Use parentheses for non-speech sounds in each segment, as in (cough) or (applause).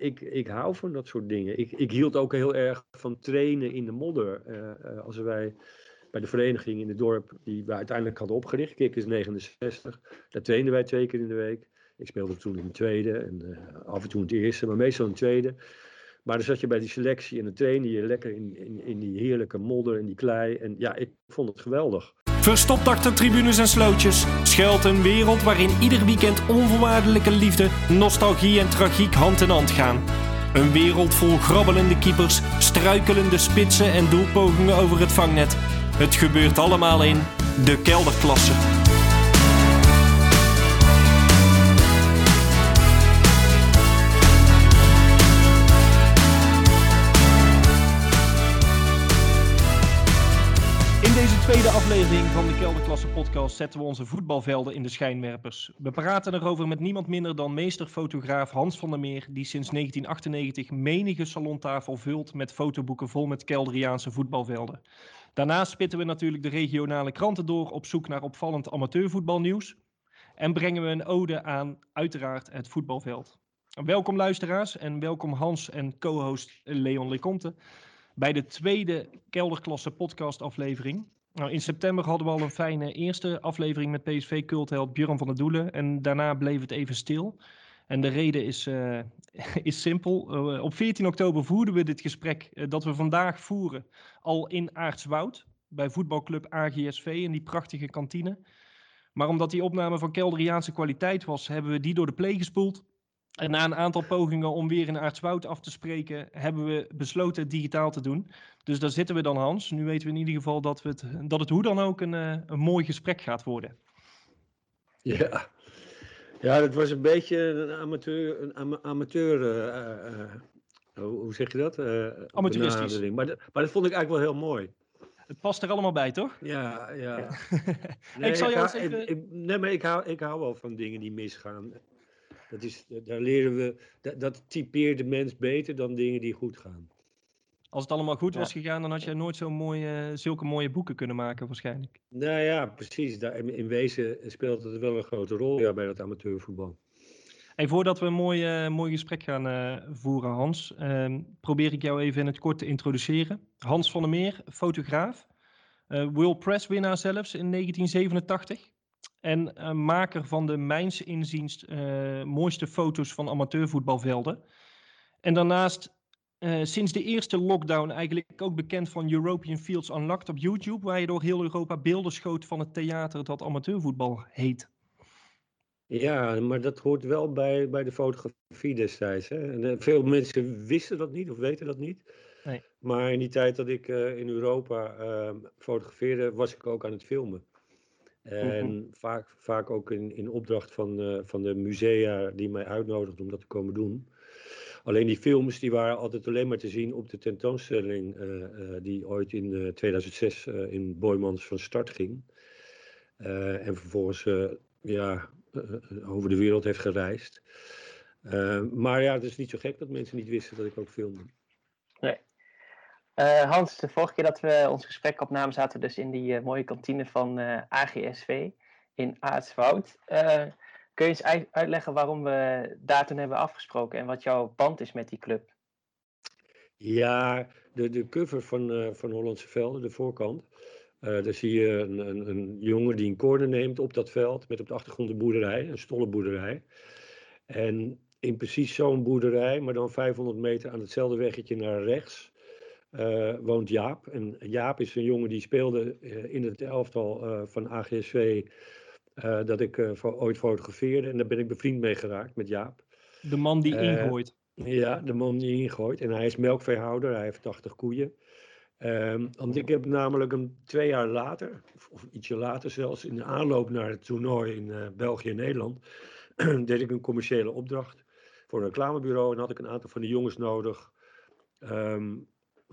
ik, ik hou van dat soort dingen. Ik, ik hield ook heel erg van trainen in de modder. Uh, als wij bij de vereniging in het dorp, die we uiteindelijk hadden opgericht, Kikkers 69, daar trainden wij twee keer in de week. Ik speelde toen in de tweede en uh, af en toe in het eerste, maar meestal in het tweede. Maar dan zat je bij die selectie en dan trainde je lekker in, in, in die heerlijke modder en die klei. En ja, ik vond het geweldig. Verstopt achter tribunes en slootjes schuilt een wereld waarin ieder weekend onvoorwaardelijke liefde, nostalgie en tragiek hand in hand gaan. Een wereld vol grabbelende keepers, struikelende spitsen en doelpogingen over het vangnet. Het gebeurt allemaal in de kelderklasse. Tweede aflevering van de Kelderklasse podcast zetten we onze voetbalvelden in de schijnwerpers. We praten erover met niemand minder dan meesterfotograaf Hans van der Meer, die sinds 1998 menige salontafel vult met fotoboeken vol met Kelderiaanse voetbalvelden. Daarnaast spitten we natuurlijk de regionale kranten door op zoek naar opvallend amateurvoetbalnieuws. En brengen we een ode aan, uiteraard, het voetbalveld. Welkom luisteraars en welkom Hans en co-host Leon Leconte bij de tweede Kelderklasse podcast aflevering. Nou, in september hadden we al een fijne eerste aflevering met PSV cultheld Björn van der Doelen. En daarna bleef het even stil. En de reden is, uh, (laughs) is simpel. Uh, op 14 oktober voerden we dit gesprek uh, dat we vandaag voeren al in Aartswoud. Bij voetbalclub AGSV in die prachtige kantine. Maar omdat die opname van Kelderiaanse kwaliteit was, hebben we die door de pleeg gespoeld. En na een aantal pogingen om weer in Aartswoud af te spreken, hebben we besloten het digitaal te doen. Dus daar zitten we dan, Hans. Nu weten we in ieder geval dat, we het, dat het hoe dan ook een, eh, een mooi gesprek gaat worden. Ja. ja, dat was een beetje een amateur, een amateur uh, uh, hoe zeg je dat? Amateuristisch. Maar, maar dat vond ik eigenlijk wel heel mooi. Het past er allemaal bij, toch? Ja, ja. nee, (laughs) ik zal jou ik, even... ik, nee, maar ik hou, ik hou wel van dingen die misgaan. Dat is, daar leren we, dat, dat typeert de mens beter dan dingen die goed gaan. Als het allemaal goed was gegaan, dan had jij nooit zo mooie, zulke mooie boeken kunnen maken, waarschijnlijk. Nou ja, precies. Daar, in wezen speelt het wel een grote rol ja, bij dat amateurvoetbal. En voordat we een mooi, uh, mooi gesprek gaan uh, voeren, Hans, uh, probeer ik jou even in het kort te introduceren. Hans van der Meer, fotograaf. Uh, World Press winnaar zelfs in 1987. En uh, maker van de mijns inziens uh, mooiste foto's van amateurvoetbalvelden. En daarnaast uh, sinds de eerste lockdown eigenlijk ook bekend van European Fields Unlocked op YouTube, waar je door heel Europa beelden schoot van het theater dat amateurvoetbal heet. Ja, maar dat hoort wel bij, bij de fotografie destijds. Hè? Veel mensen wisten dat niet of weten dat niet. Nee. Maar in die tijd dat ik in Europa ehm, fotografeerde, was ik ook aan het filmen. En mm -hmm. vaak, vaak ook in, in opdracht van, uh, van de musea die mij uitnodigden om dat te komen doen. Alleen die films die waren altijd alleen maar te zien op de tentoonstelling uh, uh, die ooit in 2006 in Boymans van start ging. en vervolgens ja, over de wereld heeft gereisd. maar ja, het is niet zo gek dat mensen niet wisten dat ik ook filmde. Nee. Uh, Hans, de vorige keer dat we ons gesprek opnamen, zaten we dus in die uh, mooie kantine van uh, AGSV in Aartswoud. kun je eens uitleggen waarom we daar toen hebben afgesproken en wat jouw band is met die club? Ja, de, de cover van, van Hollandse Velden, de voorkant. daar zie je een, een, een, jongen die een corner neemt op dat veld met op de achtergrond een boerderij, een stollenboerderij. En in precies zo'n boerderij, maar dan 500 meter aan hetzelfde weggetje naar rechts, uh, woont Jaap. En Jaap is een jongen die speelde uh, in het elftal uh, van AGSV dat ik ooit fotografeerde. En daar ben ik bevriend mee geraakt met Jaap. De man die ingooit. Ja, de man die ingooit. En hij is melkveehouder, hij heeft 80 koeien. Um, want ik heb namelijk hem twee jaar later, of ietsje later zelfs, in de aanloop naar het toernooi in België en Nederland, (clears throat) deed ik een commerciële opdracht voor een reclamebureau. En had ik een aantal van de jongens nodig um,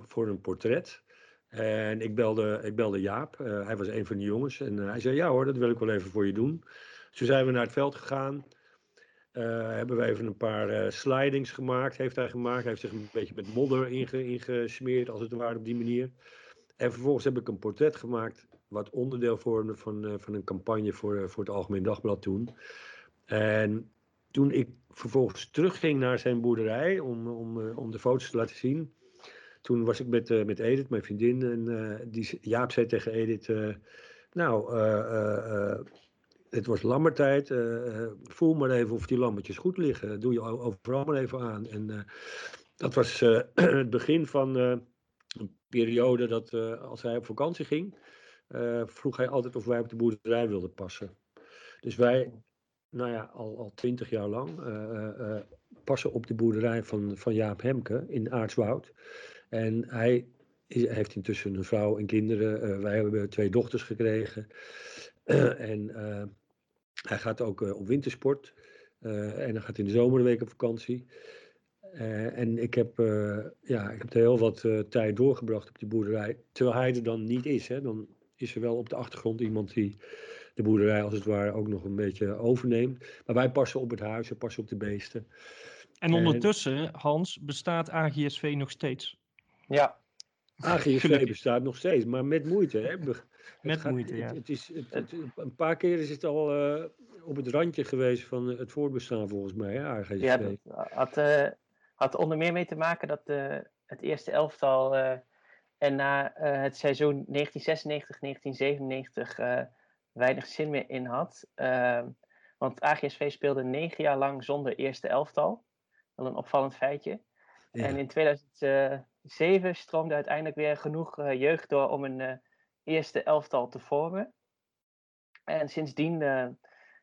voor een portret. En ik belde, ik belde Jaap, uh, hij was een van de jongens. En uh, hij zei, ja hoor, dat wil ik wel even voor je doen. Zo zijn we naar het veld gegaan. Uh, hebben we even een paar slidings gemaakt, heeft hij gemaakt. Hij heeft zich een beetje met modder inge, ingesmeerd, als het ware, op die manier. En vervolgens heb ik een portret gemaakt, wat onderdeel vormde van, van een campagne voor, voor het Algemeen Dagblad toen. En toen ik vervolgens terugging naar zijn boerderij om, om, om de foto's te laten zien. Toen was ik met, met Edith, mijn vriendin, en die, Jaap zei tegen Edith, nou, het was lammertijd. Uh, voel maar even of die lammetjes goed liggen. Doe je overal maar even aan. En dat was (clears throat) het begin van een periode dat als hij op vakantie ging, vroeg hij altijd of wij op de boerderij wilden passen. Dus wij, nou ja, al, al twintig jaar lang, passen op de boerderij van, van Jaap Hemke in Aartswoud. En hij is, heeft intussen een vrouw en kinderen. wij hebben twee dochters gekregen. (clears throat) en uh, hij gaat ook uh, op wintersport. En hij gaat in de zomerweek op vakantie. en ik heb, ja, ik heb er heel wat tijd doorgebracht op die boerderij. Terwijl hij er dan niet is. Hè. Dan is er wel op de achtergrond iemand die de boerderij als het ware ook nog een beetje overneemt. Maar wij passen op het huis, we passen op de beesten. En ondertussen, Hans, bestaat AGSV nog steeds? Ja. AGSV (laughs) bestaat nog steeds, maar met moeite. Hè. Met moeite, ja. Het, is, het, een paar keer is het al uh, op het randje geweest van het voortbestaan volgens mij, ja, RGSV. Ja, dat had, uh, had onder meer mee te maken dat uh, het eerste elftal en na het seizoen 1996-1997 weinig zin meer in had. want AGSV speelde negen jaar lang zonder eerste elftal. Wel een opvallend feitje. Ja. En in 2007 stroomde uiteindelijk weer genoeg jeugd door om een eerste elftal te vormen. En sindsdien uh,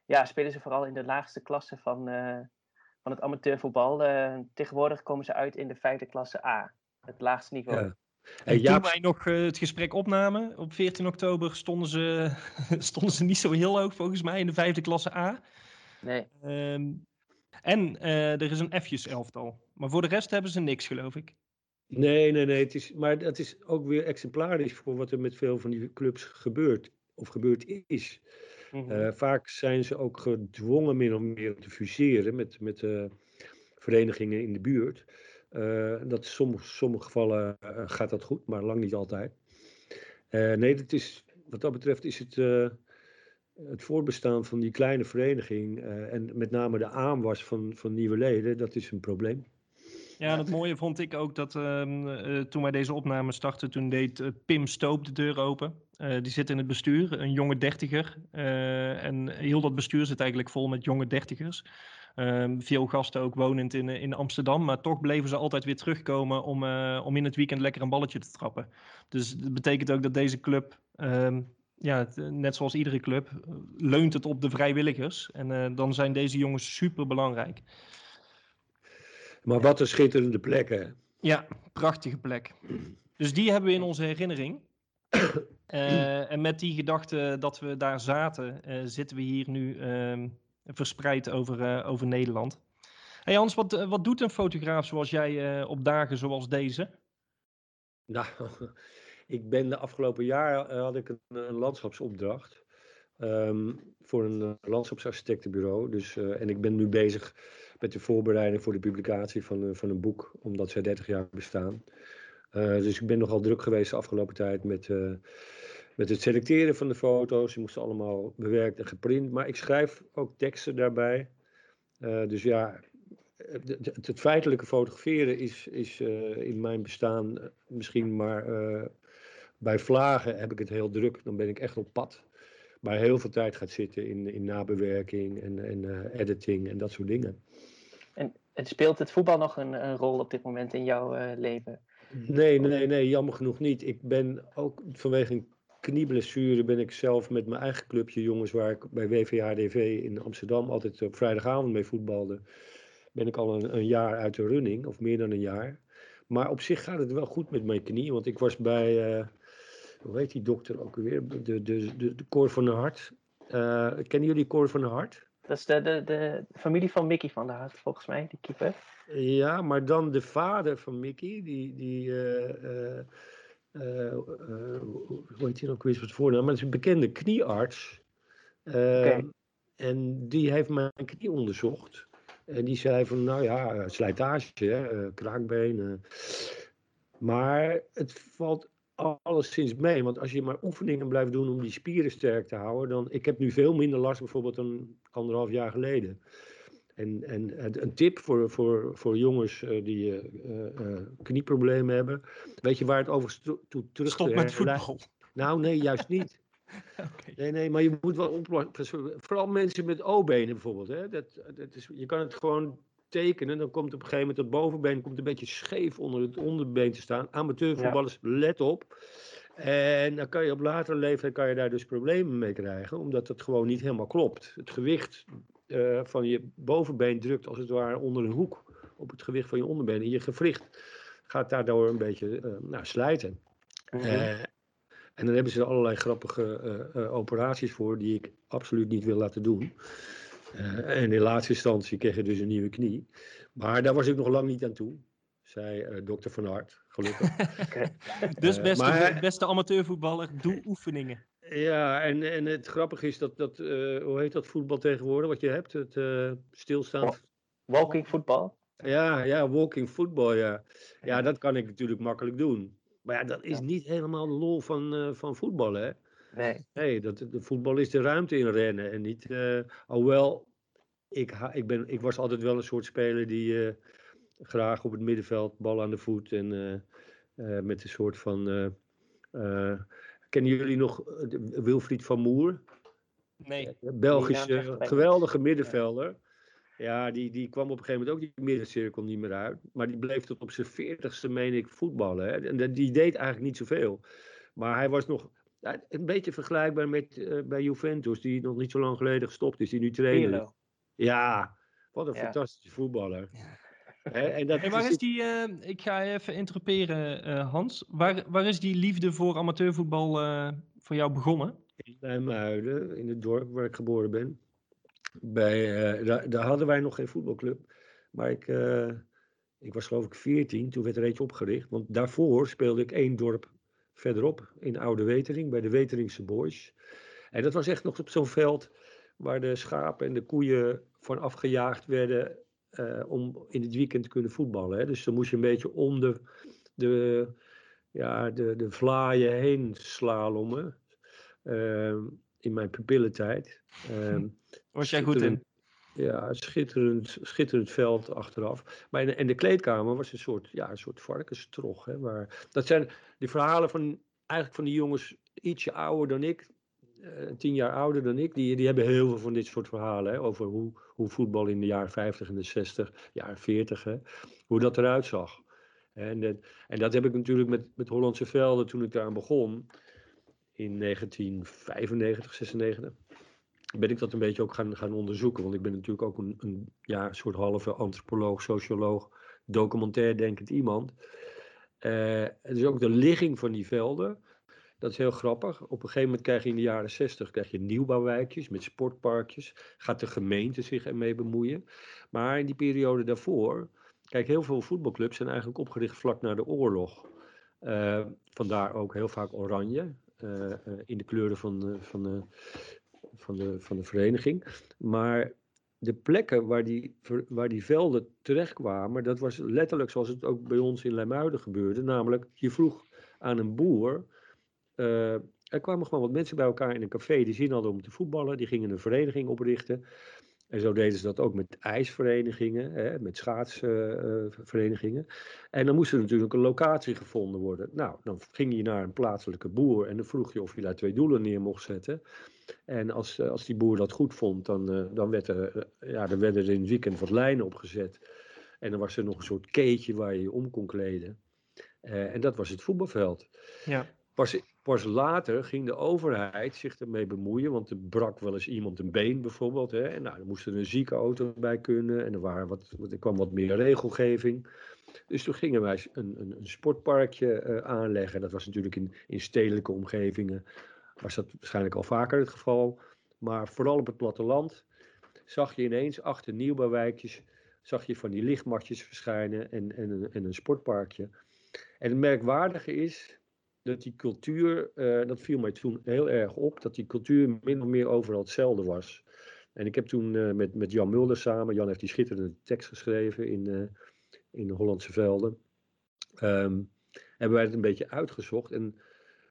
ja, spelen ze vooral in de laagste klasse van, uh, van het amateurvoetbal. Uh, tegenwoordig komen ze uit in de vijfde klasse A, het laagste niveau. Ja. En Toen wij nog het gesprek opnamen, op 14 oktober, stonden ze, (laughs) stonden ze niet zo heel hoog volgens mij in de vijfde klasse A. Nee. Um, en er is een F'jes elftal. Maar voor de rest hebben ze niks, geloof ik. Nee, nee, nee. Het is, maar het is ook weer exemplarisch voor wat er met veel van die clubs gebeurt. Of gebeurd is. Mm -hmm. uh, vaak zijn ze ook gedwongen min of meer te fuseren met, met uh, verenigingen in de buurt. Uh, dat sommige, sommige gevallen gaat dat goed, maar lang niet altijd. nee, dat is, wat dat betreft is het, het voortbestaan van die kleine vereniging en met name de aanwas van, van nieuwe leden, dat is een probleem. Ja, het mooie vond ik ook dat uh, toen wij deze opname startten, toen deed uh, Pim Stoop de deur open. Uh, die zit in het bestuur, een jonge dertiger. en heel dat bestuur zit eigenlijk vol met jonge dertigers. Ehm, veel gasten ook wonend in, in Amsterdam, maar toch bleven ze altijd weer terugkomen om, om in het weekend lekker een balletje te trappen. Dus dat betekent ook dat deze club, ehm, ja, net zoals iedere club, leunt het op de vrijwilligers. En dan zijn deze jongens super belangrijk. Maar wat een schitterende plek, hè? Ja, prachtige plek. Dus die hebben we in onze herinnering. Uh, (clears throat) en met die gedachte dat we daar zaten, uh, zitten we hier nu uh, verspreid over, eh, over Nederland. Hey Hans, wat, wat doet een fotograaf zoals jij op dagen zoals deze? Nou, (laughs) ik ben de afgelopen jaar had ik een, een landschapsopdracht. Um, voor een landschapsarchitectenbureau. Dus, en ik ben nu bezig met de voorbereiding voor de publicatie van, uh, van een boek, omdat zij 30 jaar bestaan. Uh, dus ik ben nogal druk geweest de afgelopen tijd met, uh, met het selecteren van de foto's. Die moesten allemaal bewerkt en geprint. Maar ik schrijf ook teksten daarbij. dus ja, het, het, het, feitelijke fotograferen is, is in mijn bestaan misschien maar bij vlagen heb ik het heel druk. Dan ben ik echt op pad. Maar heel veel tijd gaat zitten in, in nabewerking en, en editing en dat soort dingen. En speelt het voetbal nog een, een rol op dit moment in jouw uh, leven? Nee, nee, nee, jammer genoeg niet. Ik ben ook vanwege een knieblessure ben ik zelf met mijn eigen clubje jongens waar ik bij WVHDV in Amsterdam altijd op vrijdagavond mee voetbalde. Ben ik al een, een jaar uit de running, of meer dan een jaar. Maar op zich gaat het wel goed met mijn knie, want ik was bij, uh, hoe heet die dokter ook weer? De, de, de, de Cor van der Hart. Uh, kennen jullie Cor van der Hart? Dat is de, de, de familie van Mickey van der Hart, volgens mij, die keeper. Ja, maar dan de vader van Mickey, die, die uh, uh, uh, hoe heet hij ook weer het voornaam, maar dat is een bekende kniearts. Okay. En die heeft mijn knie onderzocht. En die zei van, nou ja, slijtage, hè, kraakbeen. maar het valt alleszins mee. Want als je maar oefeningen blijft doen om die spieren sterk te houden, dan. Ik heb nu veel minder last bijvoorbeeld dan anderhalf jaar geleden. En, en een tip voor, voor, voor jongens die knieproblemen hebben. Weet je waar het over toe terug Stop met voetbal. Nou, nee, juist niet. (laughs) Nee, nee, maar je moet wel oplossen. Vooral mensen met O-benen bijvoorbeeld. Hè? Dat, dat is, je kan het gewoon tekenen. Dan komt op een gegeven moment het bovenbeen komt een beetje scheef onder het onderbeen te staan. Amateurvoetballers, let op. En dan kan je op latere leeftijd kan je daar dus problemen mee krijgen, omdat het gewoon niet helemaal klopt. Het gewicht uh, van je bovenbeen drukt als het ware onder een hoek op het gewicht van je onderbeen. En je gewricht gaat daardoor een beetje uh, nou, slijten. Mm -hmm. uh, en dan hebben ze er allerlei grappige operaties voor die ik absoluut niet wil laten doen. Uh, en in laatste instantie kreeg je dus een nieuwe knie. Maar daar was ik nog lang niet aan toe, zei dokter Van Hart, gelukkig. (laughs) dus beste, beste amateurvoetballer, doe oefeningen. Ja, en, en het grappige is dat, dat hoe heet dat voetbal tegenwoordig, wat je hebt, het stilstaan... Walking voetbal? Ja, ja, walking football, ja. Ja, dat kan ik natuurlijk makkelijk doen. Maar ja, dat is niet helemaal de lol van, uh, van voetbal, hè? Nee. Nee, dat, de voetbal is de ruimte in rennen en niet... Uh, alhoewel, ik, ik, ben, ik was altijd wel een soort speler die uh, graag op het middenveld, bal aan de voet en met een soort van... kennen jullie nog Wilfried van Moer? Nee. Belgische, geweldige middenvelder. Ja, die, die kwam op een gegeven moment ook die middencirkel niet meer uit. Maar die bleef tot op zijn veertigste, meen ik, voetballen. Hè. En die deed eigenlijk niet zoveel. Maar hij was nog een beetje vergelijkbaar met uh, bij Juventus, die nog niet zo lang geleden gestopt is, die nu trainer Ja, wat een ja. fantastische voetballer. Ja. He, en dat hey, waar is die, uh, ik ga even interroperen uh, Hans, waar, waar is die liefde voor amateurvoetbal voor jou begonnen? In Nijmuiden, in het dorp waar ik geboren ben. Bij, daar, daar, hadden wij nog geen voetbalclub. Maar ik, ik was geloof ik 14, toen werd er eentje opgericht. Want daarvoor speelde ik één dorp verderop, in Oude Wetering, bij de Weteringse Boys. En dat was echt nog op zo'n veld waar de schapen en de koeien van afgejaagd werden uh, om in het weekend te kunnen voetballen. Hè. Dus dan moest je een beetje om de, de, ja, de, de vlaaien heen slalommen. in mijn pupillentijd. Um, (laughs) Was jij goed in? Ja, schitterend, schitterend veld achteraf. Maar en de kleedkamer was een soort, ja, een soort varkenstrog. Hè, waar, dat zijn die verhalen van, eigenlijk van die jongens ietsje ouder dan ik. Uh, tien jaar ouder dan ik. Die, die hebben heel veel van dit soort verhalen. Hè, over hoe, hoe voetbal in de jaren 50 en de 60, jaren 40. Hè, hoe dat eruit zag. En, en dat heb ik natuurlijk met, met Hollandse Velden toen ik daar begon. In 1995, 96 ben ik dat een beetje ook gaan, gaan onderzoeken. Want ik ben natuurlijk ook een, een ja, soort halve antropoloog, socioloog, documentair denkend iemand. Uh, dus ook de ligging van die velden. Dat is heel grappig. Op een gegeven moment krijg je in de jaren 60 krijg je nieuwbouwwijkjes met sportparkjes. Gaat de gemeente zich ermee bemoeien. Maar in die periode daarvoor, kijk, heel veel voetbalclubs zijn eigenlijk opgericht vlak na de oorlog. Uh, vandaar ook heel vaak oranje. Uh, in de kleuren van, van, van de, van de vereniging. Maar de plekken waar die, waar die velden terechtkwamen, dat was letterlijk zoals het ook bij ons in Leimuiden gebeurde. Namelijk, je vroeg aan een boer. Uh, er kwamen gewoon wat mensen bij elkaar in een café die zin hadden om te voetballen. Die gingen een vereniging oprichten. En zo deden ze dat ook met ijsverenigingen, hè, met schaatsverenigingen. En dan moest er natuurlijk een locatie gevonden worden. Nou, dan ging je naar een plaatselijke boer en dan vroeg je of je daar twee doelen neer mocht zetten. En als, eh, als die boer dat goed vond, dan, uh, dan, werd er, uh, ja, dan werden er in het weekend wat lijnen opgezet. En dan was er nog een soort keetje waar je je om kon kleden. en dat was het voetbalveld. Ja. Pas, pas later ging de overheid zich ermee bemoeien, want er brak wel eens iemand een been bijvoorbeeld. Hè, en nou, er moest er een ziekenauto bij kunnen en er, waren wat, kwam wat meer regelgeving. Dus toen gingen wij een, een, een sportparkje aanleggen. Dat was natuurlijk in, in stedelijke omgevingen was dat waarschijnlijk al vaker het geval. Maar vooral op het platteland zag je ineens achter nieuwbouwwijkjes zag je van die lichtmatjes verschijnen en, en, en een sportparkje. En het merkwaardige is dat die cultuur, uh, dat viel mij toen heel erg op, dat die cultuur min of meer overal hetzelfde was. En ik heb toen uh, met, met Jan Mulder samen, Jan heeft die schitterende tekst geschreven in, uh, in de Hollandse Velden, um, hebben wij het een beetje uitgezocht. En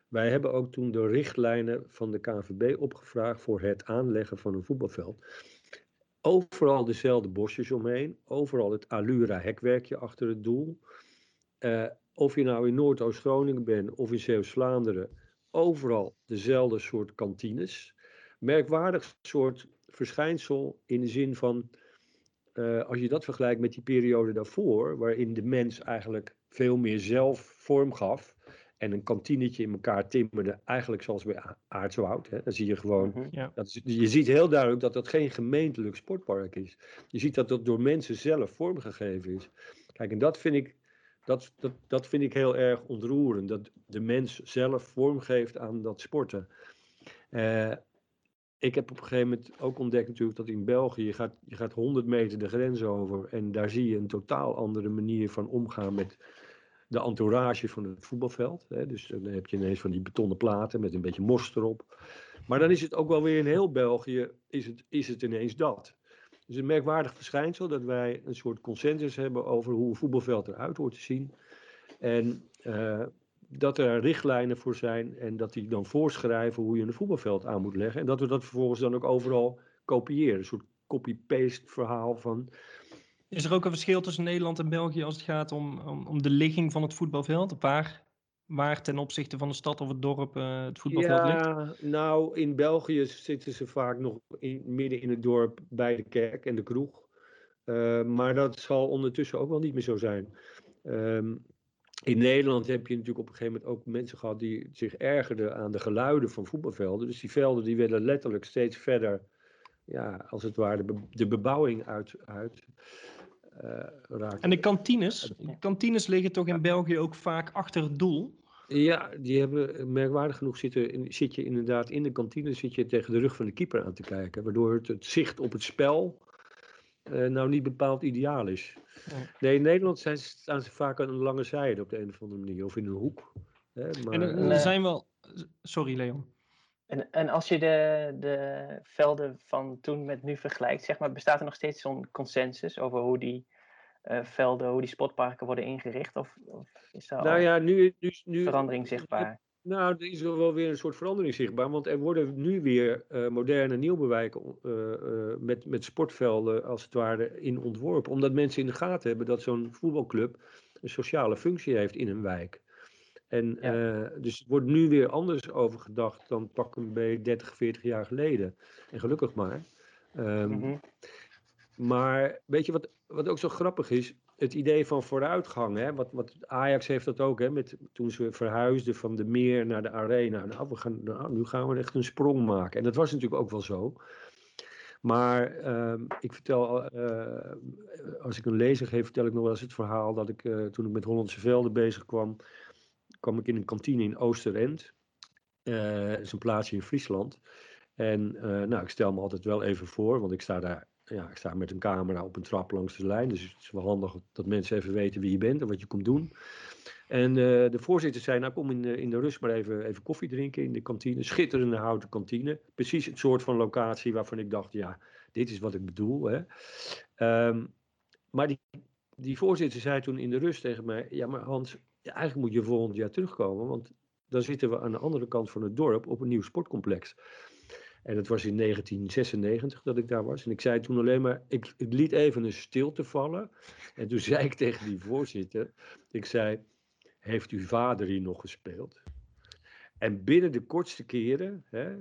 wij hebben ook toen de richtlijnen van de KNVB opgevraagd voor het aanleggen van een voetbalveld. overal dezelfde bosjes omheen. Overal het Allura hekwerkje achter het doel. Of je nou in Noordoost-Groningen bent of in Zeeuws-Vlaanderen. Overal dezelfde soort kantines. Merkwaardig soort verschijnsel in de zin van. Uh, als je dat vergelijkt met die periode daarvoor, waarin de mens eigenlijk veel meer zelf vorm gaf en een kantinetje in elkaar timmerde, eigenlijk zoals bij Aardswoud. Hè. Dan zie je gewoon, Mhm. Ja. dat is, je ziet heel duidelijk dat dat geen gemeentelijk sportpark is. Je ziet dat dat door mensen zelf vormgegeven is. Kijk, en dat vind ik, dat, dat, dat vind ik heel erg ontroerend, dat de mens zelf vormgeeft aan dat sporten. Eh, ik heb op een gegeven moment ook ontdekt natuurlijk dat in België, je gaat, je gaat 100 meter de grens over en daar zie je een totaal andere manier van omgaan met de entourage van het voetbalveld. Dus dan heb je ineens van die betonnen platen met een beetje mos erop. Maar dan is het ook wel weer in heel België, is het, is het ineens dat. Dus een merkwaardig verschijnsel dat wij een soort consensus hebben over hoe een voetbalveld eruit hoort te zien. En eh, dat er richtlijnen voor zijn en dat die dan voorschrijven hoe je een voetbalveld aan moet leggen. En dat we dat vervolgens dan ook overal kopiëren. Een soort copy-paste verhaal van Is er ook een verschil tussen Nederland en België als het gaat om, om, om de ligging van het voetbalveld? Waar, waar ten opzichte van de stad of het dorp eh, het voetbalveld ligt? Ja, nou, in België zitten ze vaak nog midden in het dorp bij de kerk en de kroeg. Uh, maar dat zal ondertussen ook wel niet meer zo zijn. Um, in Nederland heb je natuurlijk op een gegeven moment ook mensen gehad die zich ergerden aan de geluiden van voetbalvelden. Dus die velden die werden letterlijk steeds verder, ja, als het ware, de, de bebouwing uit, uit raakten. En de kantines, de kantines liggen toch in België ook vaak achter het doel? Ja, die hebben merkwaardig genoeg zitten, zit je inderdaad in de kantine zit je tegen de rug van de keeper aan te kijken. Waardoor het, het zicht op het spel uh, nou niet bepaald ideaal is. Nee, in Nederland zijn, staan ze vaak aan een lange zijde op de een of andere manier. Of in een hoek. Hè, maar, en er, er Nee. zijn wel... Sorry Leon. En, en als je de, de velden van toen met nu vergelijkt, zeg maar, bestaat er nog steeds zo'n consensus over hoe die uh, velden, hoe die sportparken worden ingericht? Of, of is daar nou ja, nu, nu, nu, verandering zichtbaar? Nou, er is wel weer een soort verandering zichtbaar. Want er worden nu weer uh, moderne nieuwbewijken uh, met, met sportvelden als het ware in ontworpen. Omdat mensen in de gaten hebben dat zo'n voetbalclub een sociale functie heeft in een wijk. En ja. dus er wordt nu weer anders over gedacht dan pak een bij 30, 40 jaar geleden. En gelukkig maar. Um, Mhm. Maar weet je wat, wat ook zo grappig is? het idee van vooruitgang, hè, wat, wat Ajax heeft dat ook, hè, met, toen ze verhuisden van de meer naar de arena. Nou, we gaan, nou, nu gaan we echt een sprong maken. En dat was natuurlijk ook wel zo. Maar uh, ik vertel, uh, als ik een lezer geef, vertel ik nog wel eens het verhaal dat ik, uh, toen ik met Hollandse Velden bezig kwam, kwam ik in een kantine in Oosterend. dat is een plaatsje in Friesland. En nou, ik stel me altijd wel even voor, want ik sta daar ja, ik sta met een camera op een trap langs de lijn. Dus het is wel handig dat mensen even weten wie je bent en wat je komt doen. En uh, de voorzitter zei, nou kom in de, in de rust maar even, even koffie drinken in de kantine. Schitterende houten kantine. Precies het soort van locatie waarvan ik dacht, ja, dit is wat ik bedoel. Hè. Um, maar die, die voorzitter zei toen in de rust tegen mij, ja maar Hans, eigenlijk moet je volgend jaar terugkomen. Want dan zitten we aan de andere kant van het dorp op een nieuw sportcomplex. En dat was in 1996 dat ik daar was. En ik zei toen alleen maar, ik, ik liet even een stilte vallen. En toen (laughs) zei ik tegen die voorzitter, ik zei, heeft uw vader hier nog gespeeld? En binnen de kortste keren, hè,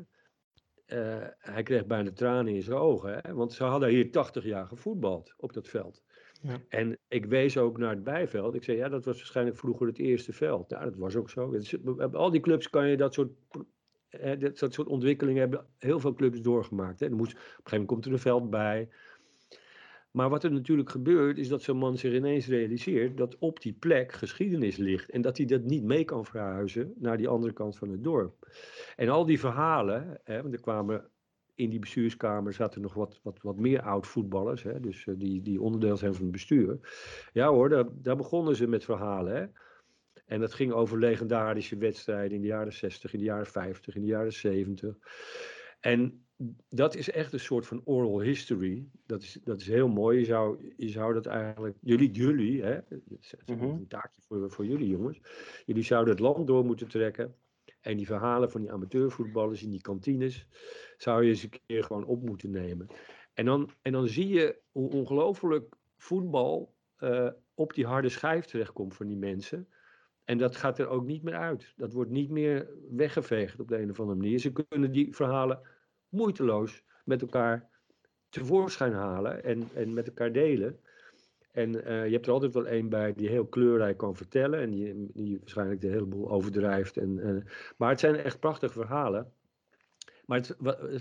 uh, hij kreeg bijna tranen in zijn ogen. Hè, want ze hadden hier 80 jaar gevoetbald op dat veld. Ja. En ik wees ook naar het bijveld. Ik zei, ja, dat was waarschijnlijk vroeger het eerste veld. Nou, dat was ook zo. Al die clubs kan je dat soort Hè, dat, dat soort ontwikkelingen hebben heel veel clubs doorgemaakt. Hè. Er moest, op een gegeven moment komt er een veld bij. Maar wat er natuurlijk gebeurt, is dat zo'n man zich ineens realiseert dat op die plek geschiedenis ligt. En dat hij dat niet mee kan verhuizen naar die andere kant van het dorp. En al die verhalen, hè, want er kwamen in die bestuurskamer zaten nog wat, wat, wat meer oud-voetballers, hè, dus uh, die, die onderdeel zijn van het bestuur. Ja hoor, daar, daar begonnen ze met verhalen. Hè. En dat ging over legendarische wedstrijden in de jaren 60, in de jaren 50, in de jaren 70. En dat is echt een soort van oral history. Dat is, dat is heel mooi. Je zou, je zou dat eigenlijk. Jullie, jullie, hè? Dat is een taakje voor, voor jullie jongens. Jullie zouden het land door moeten trekken. En die verhalen van die amateurvoetballers in die kantines. zou je eens een keer gewoon op moeten nemen. En dan, en dan zie je hoe ongelooflijk voetbal uh, op die harde schijf terechtkomt van die mensen. En dat gaat er ook niet meer uit. Dat wordt niet meer weggeveegd op de een of andere manier. Ze kunnen die verhalen moeiteloos met elkaar tevoorschijn halen en, en met elkaar delen. En uh, je hebt er altijd wel één bij die heel kleurrijk kan vertellen en die, die waarschijnlijk de hele boel overdrijft. En, maar het zijn echt prachtige verhalen. Maar het,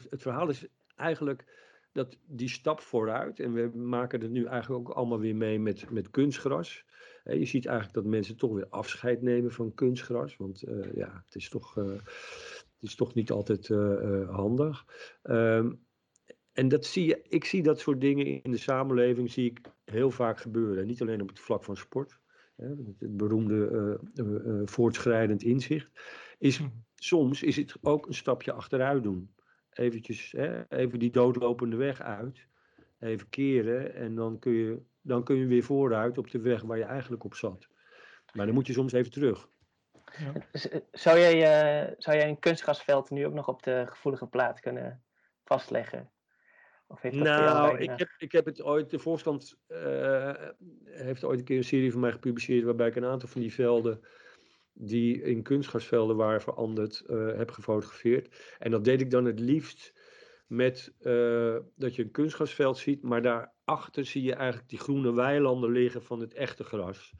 het verhaal is eigenlijk dat die stap vooruit, en we maken het nu eigenlijk ook allemaal weer mee met, met kunstgras. Je ziet eigenlijk dat mensen toch weer afscheid nemen van kunstgras, want uh, ja, het is toch, uh, het is toch niet altijd uh, handig. Um, en dat zie je, ik zie dat soort dingen in de samenleving zie ik heel vaak gebeuren. Niet alleen op het vlak van sport. Hè, het beroemde voortschrijdend inzicht. Is, hm. soms is het ook een stapje achteruit doen eventjes, hè, even die doodlopende weg uit. Even keren en dan kun, je, dan kun je weer vooruit op de weg waar je eigenlijk op zat. Maar dan moet je soms even terug. Ja. Eh, zou, jij, uh, zou jij een kunstgrasveld nu ook nog op de gevoelige plaats kunnen vastleggen? Of heeft dat nou, ik heb, ik heb het ooit, de voorstand uh, heeft ooit een keer een serie van mij gepubliceerd waarbij ik een aantal van die velden die in kunstgrasvelden waren veranderd, uh, heb gefotografeerd. En dat deed ik dan het liefst met uh, dat je een kunstgrasveld ziet, maar daarachter zie je eigenlijk die groene weilanden liggen van het echte gras.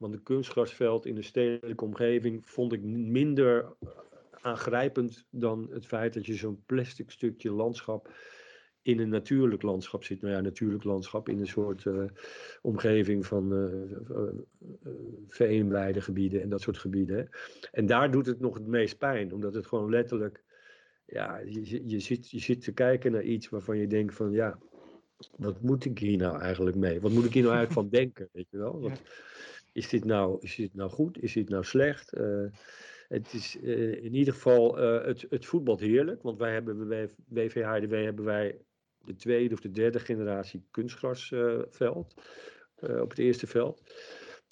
Want een kunstgrasveld in een stedelijke omgeving vond ik minder aangrijpend dan het feit dat je zo'n plastic stukje landschap in een natuurlijk landschap zit. Nou ja, natuurlijk landschap in een soort uh, omgeving van uh, uh, gebieden en dat soort gebieden. En daar doet het nog het meest pijn, omdat het gewoon letterlijk, ja, je, je, zit, je zit te kijken naar iets waarvan je denkt van, ja, wat moet ik hier nou eigenlijk mee? Wat moet ik hier nou eigenlijk van (laughs) denken, weet je wel? Is, dit nou, is dit nou goed? Is dit nou slecht? het is in ieder geval, het, het voetbalt heerlijk, want wij hebben bij WVHDW hebben wij de tweede of de derde generatie kunstgrasveld op het eerste veld.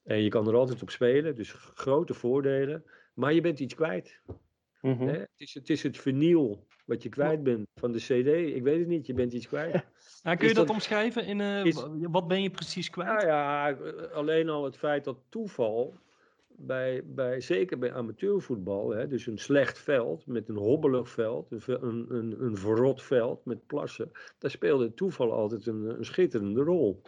En je kan er altijd op spelen, dus grote voordelen. Maar je bent iets kwijt. Mm -hmm. het, is, het is het verniel wat je kwijt bent van de CD. Ik weet het niet, je bent iets kwijt. Ja, kun je dat, dat, omschrijven? In, uh, is, wat ben je precies kwijt? Nou ja, alleen al het feit dat toeval bij, bij, zeker bij amateurvoetbal, hè, dus een slecht veld met een hobbelig veld, een, een, een verrot veld met plassen, daar speelde toeval altijd een, een schitterende rol.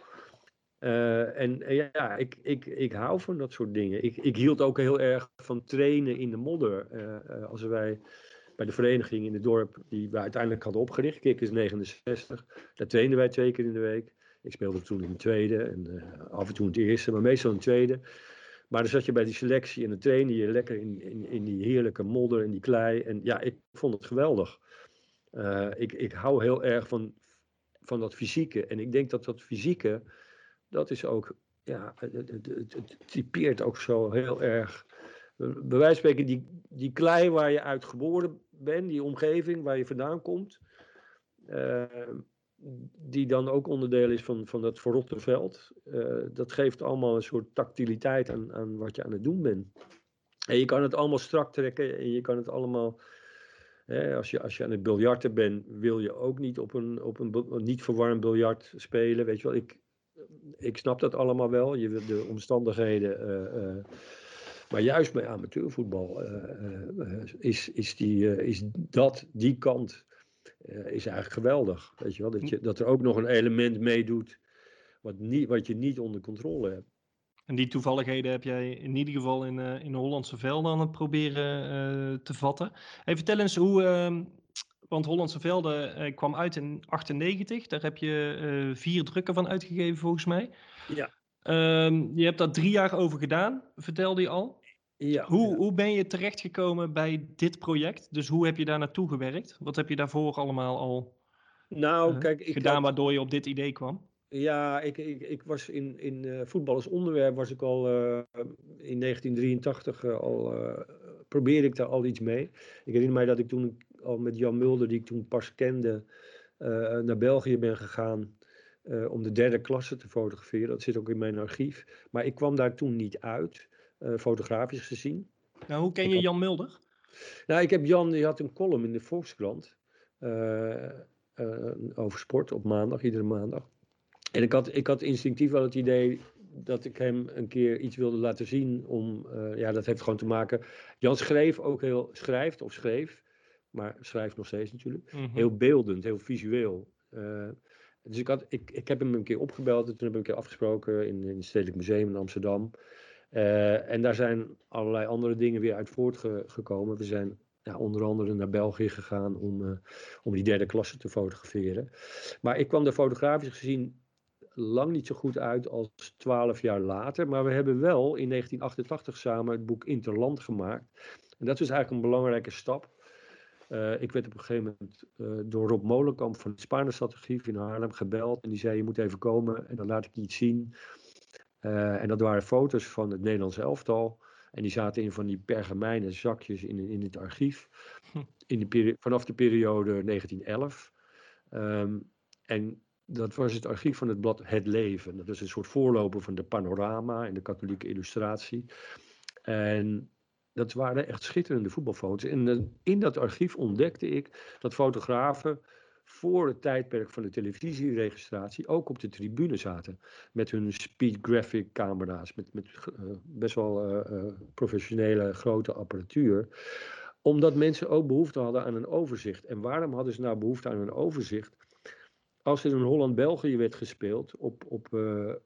Uh, en, en, ja, ik, ik, ik hou van dat soort dingen. Ik, ik hield ook heel erg van trainen in de modder. Uh, als wij bij de vereniging in het dorp, die we uiteindelijk hadden opgericht, Kikkers 69, daar trainden wij twee keer in de week. Ik speelde toen in de tweede en uh, af en toe in het eerste, maar meestal in het tweede. Maar dan zat je bij die selectie en dan trainde je lekker in, in, in die heerlijke modder en die klei. En ja, ik vond het geweldig. Uh, ik, ik hou heel erg van, van dat fysieke. En ik denk dat dat fysieke, dat is ook, ja, het, het, het, typeert ook zo heel erg. Bij spreken, die, die klei waar je uit geboren bent, die omgeving waar je vandaan komt. Uh, die dan ook onderdeel is van, van dat verrotte veld. Uh, dat geeft allemaal een soort tactiliteit aan, aan wat je aan het doen bent. En je kan het allemaal strak trekken en je kan het allemaal. Hè, als, je, als je aan het biljarten bent, wil je ook niet op een, op een, niet verwarmd biljart spelen. Weet je wel, ik, ik snap dat allemaal wel. Je wil de omstandigheden. Uh, maar juist bij amateurvoetbal is, is, die, is dat, die kant is eigenlijk geweldig. Weet je wel? Dat, je, dat er ook nog een element meedoet wat, niet, wat je niet onder controle hebt. En die toevalligheden heb jij in ieder geval in, uh, in de Hollandse velden aan het proberen uh, te vatten. Hey, vertel eens hoe, uh, want Hollandse velden kwam uit in 98. Daar heb je vier drukken van uitgegeven volgens mij. Ja. Ehm, je hebt daar drie jaar over gedaan, vertelde je al. Ja, hoe, ja. hoe ben je terechtgekomen bij dit project? Dus hoe heb je daar naartoe gewerkt? Wat heb je daarvoor allemaal al nou, uh, kijk, ik gedaan had, waardoor je op dit idee kwam? Ja, ik, ik, ik was in, in uh, voetbal als onderwerp was ik al uh, in 1983 al probeerde ik daar al iets mee. Ik herinner mij dat ik toen al met Jan Mulder, die ik toen pas kende, naar België ben gegaan. Om de derde klasse te fotograferen. Dat zit ook in mijn archief. Maar ik kwam daar toen niet uit fotografisch gezien. Nou, hoe ken je Jan Mulder? Nou, ik heb Jan, die had een column in de Volkskrant. Uh, uh, over sport op maandag, iedere maandag. En ik had, ik had instinctief wel het idee dat ik hem een keer iets wilde laten zien. Om, ja, dat heeft gewoon te maken. Jan schreef ook heel, schrijft of schreef, maar schrijft nog steeds natuurlijk. Mhm. Heel beeldend, heel visueel. dus ik, had, ik, ik heb hem een keer opgebeld en toen heb ik een keer afgesproken in, in het Stedelijk Museum in Amsterdam. Uh, en daar zijn allerlei andere dingen weer uit voortgekomen. We zijn ja, onder andere naar België gegaan om, uh, om die derde klasse te fotograferen. Maar ik kwam er fotografisch gezien lang niet zo goed uit als twaalf jaar later. Maar we hebben wel in 1988 samen het boek Interland gemaakt. En dat is eigenlijk een belangrijke stap. Uh, ik werd op een gegeven moment door Rob Molenkamp van het Spaarnerstrategie in Haarlem gebeld. En die zei, je moet even komen en dan laat ik je iets zien en dat waren foto's van het Nederlands elftal. En die zaten in van die pergamijnen zakjes in, in het archief. Hm. In de vanaf de periode 1911. Um, ehm, en dat was het archief van het blad Het Leven. Dat is een soort voorloper van de panorama en de katholieke illustratie. En dat waren echt schitterende voetbalfoto's. En eh, in dat archief ontdekte ik dat fotografen voor het tijdperk van de televisieregistratie ook op de tribune zaten. Met hun speed graphic camera's, met, met uh, best wel uh, professionele grote apparatuur. Omdat mensen ook behoefte hadden aan een overzicht. En waarom hadden ze nou behoefte aan een overzicht? Als er in Holland-België werd gespeeld op, op,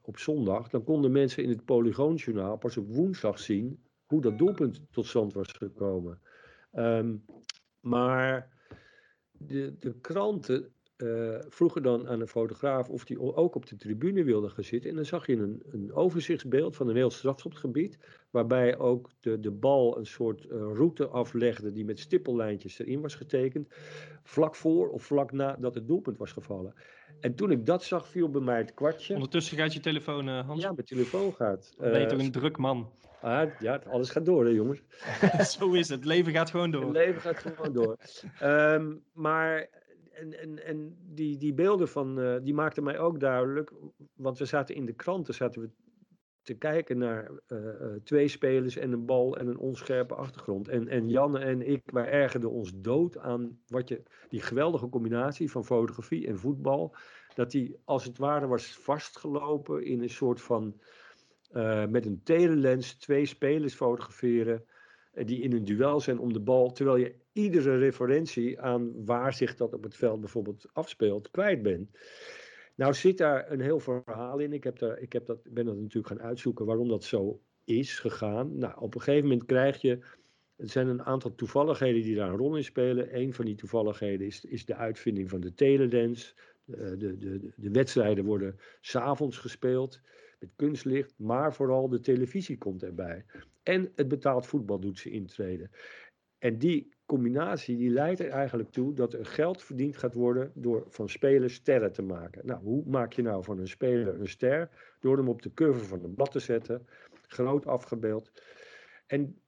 op zondag, dan konden mensen in het Polygoonjournaal pas op woensdag zien hoe dat doelpunt tot stand was gekomen. Um, maar de, de kranten uh, vroegen dan aan een fotograaf of hij ook op de tribune wilde gaan zitten. En dan zag je een, een overzichtsbeeld van een heel strafschopgebied. Waarbij ook de, de bal een soort uh, route aflegde die met stippellijntjes erin was getekend. Vlak voor of vlak nadat het doelpunt was gevallen. En toen ik dat zag, viel bij mij het kwartje. Ondertussen gaat je telefoon, uh, Hans? Ja, mijn telefoon gaat. ben je toch een druk man? Ah, ja, alles gaat door, hè, jongens. (laughs) Zo is het. Het leven gaat gewoon door. Het leven gaat gewoon door. um, maar en, en, en die, die beelden van, uh, die maakten mij ook duidelijk. Want we zaten in de kranten zaten we te kijken naar uh, twee spelers en een bal en een onscherpe achtergrond. En, en Janne en ik, wij ergerden ons dood aan wat je, die geweldige combinatie van fotografie en voetbal. Dat die als het ware was vastgelopen in een soort van uh, met een telelens twee spelers fotograferen die in een duel zijn om de bal, terwijl je iedere referentie aan waar zich dat op het veld bijvoorbeeld afspeelt kwijt bent. Nou zit daar een heel verhaal in. Ik, heb daar, ik heb dat, ben dat natuurlijk gaan uitzoeken waarom dat zo is gegaan. Nou, op een gegeven moment krijg je. Er zijn een aantal toevalligheden die daar een rol in spelen. Een van die toevalligheden is, is de uitvinding van de teledance. De, de, de, de wedstrijden worden s'avonds gespeeld met kunstlicht, maar vooral de televisie komt erbij. En het betaald voetbal doet ze intreden. En die combinatie die leidt er eigenlijk toe dat er geld verdiend gaat worden door van spelers sterren te maken. Nou, hoe maak je nou van een speler een ster? Door hem op de cover van een blad te zetten, groot afgebeeld. En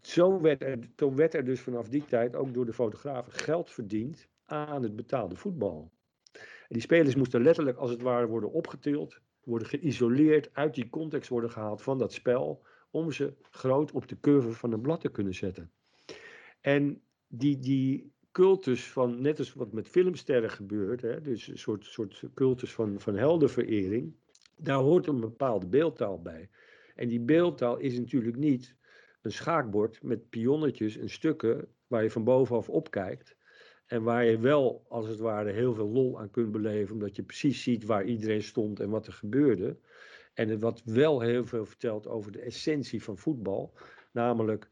zo werd er, toen werd er dus vanaf die tijd ook door de fotografen geld verdiend aan het betaalde voetbal. En die spelers moesten letterlijk als het ware worden opgetild, worden geïsoleerd, uit die context worden gehaald van dat spel, om ze groot op de curve van een blad te kunnen zetten. En die, die cultus van, net als wat met filmsterren gebeurt, hè, dus een soort, soort cultus van, van heldenverering, daar hoort een bepaalde beeldtaal bij. En die beeldtaal is natuurlijk niet een schaakbord met pionnetjes en stukken waar je van bovenaf opkijkt. En waar je wel, als het ware, heel veel lol aan kunt beleven, omdat je precies ziet waar iedereen stond en wat er gebeurde. En wat wel heel veel vertelt over de essentie van voetbal, namelijk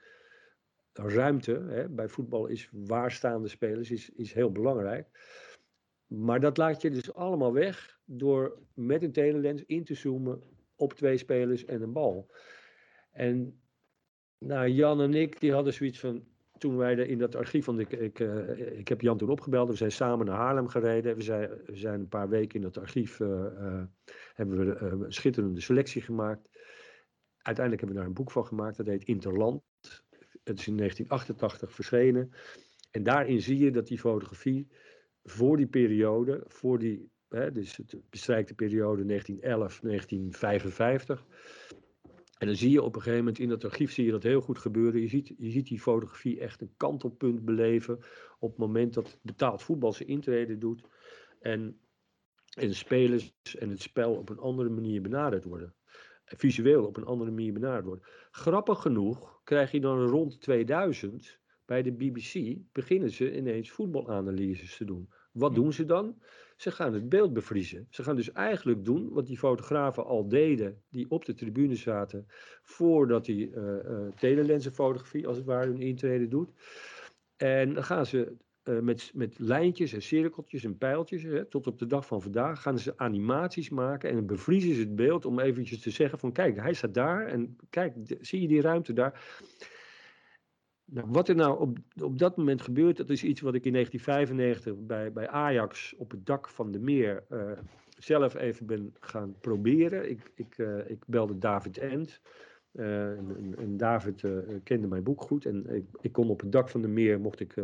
ruimte. Hè, bij voetbal is waarstaande spelers is, is heel belangrijk. Maar dat laat je dus allemaal weg door met een telelens in te zoomen op twee spelers en een bal. En nou, Jan en ik die hadden zoiets van, toen wij in dat archief, want ik, ik, uh, ik heb Jan toen opgebeld, we zijn samen naar Haarlem gereden. We zijn, we zijn een paar weken in dat archief, uh, uh, hebben we een schitterende selectie gemaakt. Uiteindelijk hebben we daar een boek van gemaakt, dat heet Interland. Het is in 1988 verschenen. En daarin zie je dat die fotografie voor die periode, voor die, hè, dus de bestrijkte periode 1911-1955. En dan zie je op een gegeven moment in dat archief zie je dat heel goed gebeuren. Je ziet, je ziet die fotografie echt een kantelpunt beleven op het moment dat betaald voetbal zijn intrede doet. En, en spelers en het spel op een andere manier benaderd worden. Visueel op een andere manier benaderd worden. Grappig genoeg krijg je dan rond 2000 bij de BBC beginnen ze ineens voetbalanalyses te doen. Wat doen ze dan? Ze gaan het beeld bevriezen. Ze gaan dus eigenlijk doen wat die fotografen al deden, die op de tribune zaten, voordat die uh, uh, telelensenfotografie als het ware hun intrede doet. En dan gaan ze uh, met, met lijntjes en cirkeltjes en pijltjes, hè, tot op de dag van vandaag, gaan ze animaties maken en bevriezen ze het beeld om eventjes te zeggen van kijk, hij staat daar en kijk, zie je die ruimte daar? Nou, wat er nou op, op dat moment gebeurt, dat is iets wat ik in 1995 bij, bij Ajax op het dak van de meer uh, zelf even ben gaan proberen. Ik, ik, uh, ik belde David End. Uh, en, en, David kende mijn boek goed. En ik, ik, kon op het dak van de meer, mocht ik,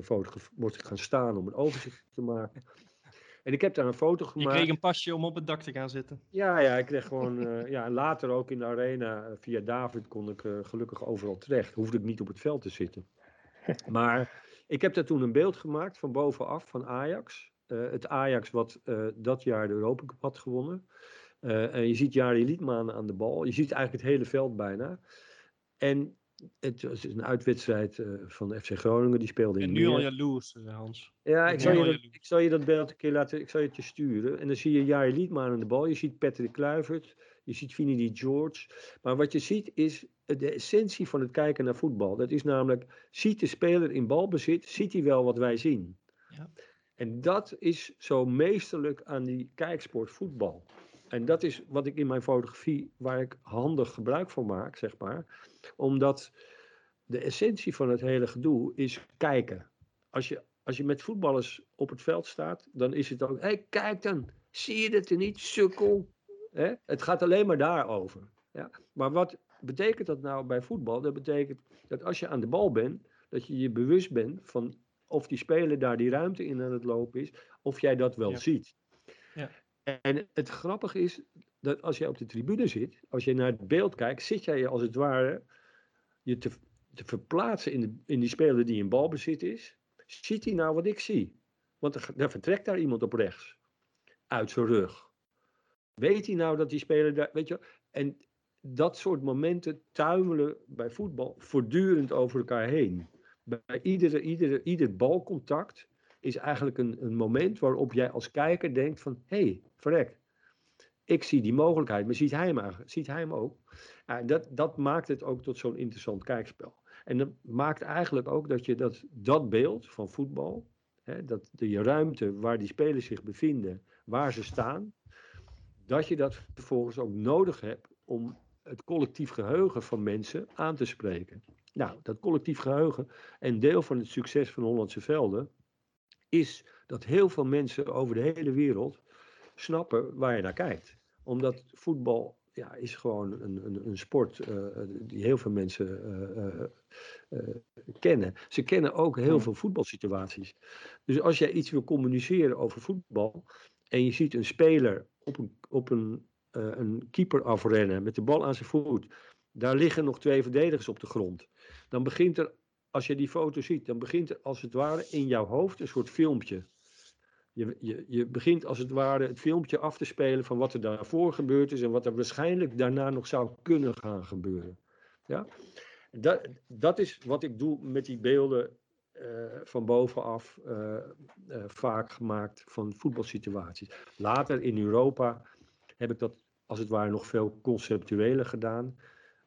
mocht ik gaan staan om een overzicht te maken. En ik heb daar een foto gemaakt. Je kreeg een pasje om op het dak te gaan zitten. Ja, ja ik kreeg gewoon. (laughs) ja, en later ook in de arena, via David, kon ik gelukkig overal terecht. Hoefde ik niet op het veld te zitten. (laughs) Maar ik heb daar toen een beeld gemaakt van bovenaf van Ajax. Uh, het Ajax wat uh, dat jaar de Europa Cup had gewonnen. Uh, en je ziet Jari Liedman aan de bal. Je ziet eigenlijk het hele veld bijna. En het was een uitwedstrijd van de FC Groningen. Die speelde in En nu al jaloers, Hans. Ja, ik zal, je dat, ik zal je dat beeld een keer laten. Ik zal je het je sturen. En dan zie je Jari Liedman aan de bal. Je ziet Patrick Kluivert. Je ziet Vinnie George. Maar wat je ziet is de essentie van het kijken naar voetbal. Dat is namelijk, ziet de speler in balbezit, ziet hij wel wat wij zien. Ja. En dat is zo meesterlijk aan die kijksport voetbal. En dat is wat ik in mijn fotografie, waar ik handig gebruik van maak, zeg maar. Omdat de essentie van het hele gedoe is kijken. Als je, als je met voetballers op het veld staat, dan is het ook, hé, hey, kijk dan, zie je dat er niet, sukkel? Hè? Het gaat alleen maar daarover. Ja? Maar wat betekent dat nou bij voetbal? Dat betekent dat als je aan de bal bent, dat je je bewust bent van of die speler daar die ruimte in aan het lopen is, of jij dat wel Ja. ziet. Ja. En het grappige is dat als jij op de tribune zit, als je naar het beeld kijkt, zit jij als het ware je te, te verplaatsen in, de, in die speler die in balbezit is. Ziet hij nou wat ik zie? Want er, er vertrekt daar iemand op rechts, uit zijn rug. Weet hij nou dat die speler daar, weet je, en dat soort momenten tuimelen bij voetbal voortdurend over elkaar heen. Bij iedere, iedere, ieder balcontact is eigenlijk een, een moment waarop jij als kijker denkt van, hé, hey, verrek, ik zie die mogelijkheid, maar ziet hij hem, ziet hij hem ook? Dat, dat maakt het ook tot zo'n interessant kijkspel. En dat maakt eigenlijk ook dat je dat, dat beeld van voetbal, hè, dat de ruimte waar die spelers zich bevinden, waar ze staan, dat je dat vervolgens ook nodig hebt om het collectief geheugen van mensen aan te spreken. Nou, dat collectief geheugen, en deel van het succes van Hollandse Velden, is dat heel veel mensen over de hele wereld snappen waar je naar kijkt. Omdat voetbal ja, is gewoon een, een, een sport eh, die heel veel mensen eh, eh, kennen. Ze kennen ook heel veel voetbalsituaties. Dus als jij iets wil communiceren over voetbal en je ziet een speler op een, op een, een keeper afrennen met de bal aan zijn voet, daar liggen nog twee verdedigers op de grond. Dan begint er, als je die foto ziet, dan begint als het ware in jouw hoofd een soort filmpje. Je, je, je begint als het ware het filmpje af te spelen van wat er daarvoor gebeurd is en wat er waarschijnlijk daarna nog zou kunnen gaan gebeuren. Ja? Dat, dat is wat ik doe met die beelden eh, van bovenaf, eh, eh, vaak gemaakt van voetbalsituaties. Later in Europa heb ik dat als het ware nog veel conceptueler gedaan.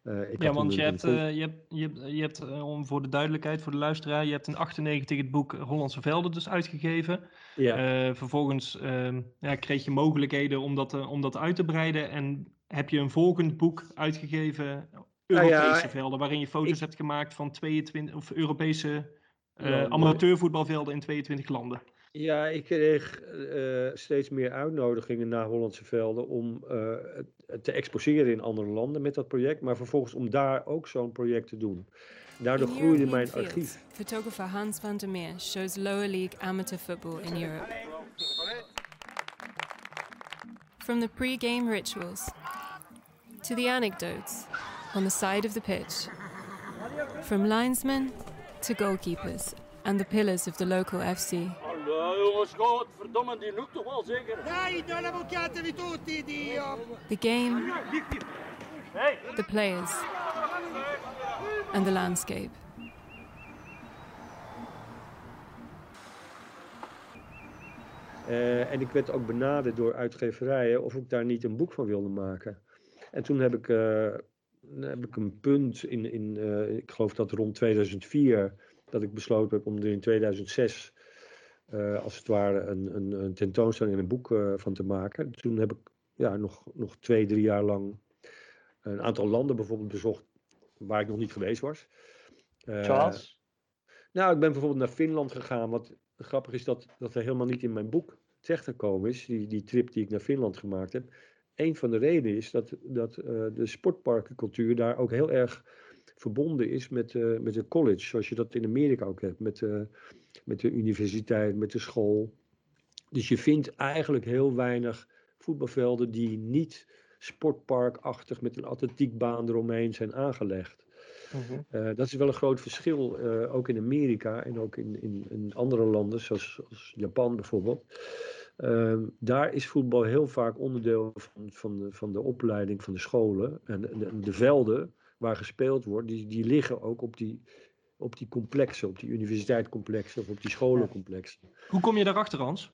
Eh, ik Ja, want toen je een- hebt, eh, je hebt, je hebt, je hebt eh, om voor de duidelijkheid, voor de luisteraar, je hebt in 98 het boek Hollandse Velden dus uitgegeven. ja, Eh, vervolgens ehm, ja, kreeg je mogelijkheden om dat, eh, om dat uit te breiden en heb je een volgend boek uitgegeven, Nou ja, Europese velden, waarin je foto's ik- hebt gemaakt van 22 of Europese eh, amateurvoetbalvelden in 22 landen. Ja, ik kreeg eh, steeds meer uitnodigingen naar Hollandse velden om het te exposeren in andere landen met dat project, maar vervolgens om daar ook zo'n project te doen. Daardoor In groeide mijn fields, archief. photographer Hans van der Meer shows lower league amateur football in Europe. From the pre-game rituals to the anecdotes on the side of the pitch, from linesmen to goalkeepers and the pillars of the local FC. Jongens, God, verdomme, die noekt toch wel zeker? Dai, do la bucchiatevi tutti, Dio! The game, the players, and the landscape. Eh, en ik werd ook benaderd door uitgeverijen of ik daar niet een boek van wilde maken. En toen heb ik, eh, heb ik een punt in, in eh, ik geloof dat rond 2004, dat ik besloten heb om er in 2006 als het ware een, een, een tentoonstelling en een boek van te maken. Toen heb ik ja, nog, nog twee, drie jaar lang een aantal landen bijvoorbeeld bezocht waar ik nog niet geweest was. Zoals? Nou, ik ben bijvoorbeeld naar Finland gegaan, wat grappig is dat, dat er helemaal niet in mijn boek terecht gekomen is, die, die trip die ik naar Finland gemaakt heb. Een van de redenen is dat, dat de sportparkencultuur daar ook heel erg verbonden is met, uh, met de college, zoals je dat in Amerika ook hebt, met, uh, met de universiteit, met de school. Dus je vindt eigenlijk heel weinig voetbalvelden die niet sportparkachtig met een atletiekbaan eromheen zijn aangelegd. Uh, dat is wel een groot verschil, uh, ook in Amerika en ook in, in, in andere landen, zoals, zoals Japan bijvoorbeeld. Uh, daar is voetbal heel vaak onderdeel van, van, de, van de opleiding van de scholen. En de, velden waar gespeeld wordt, die, die liggen ook op die, op die complexen, op die universiteitscomplexen of op die scholencomplexen. Hoe kom je daarachter, Hans?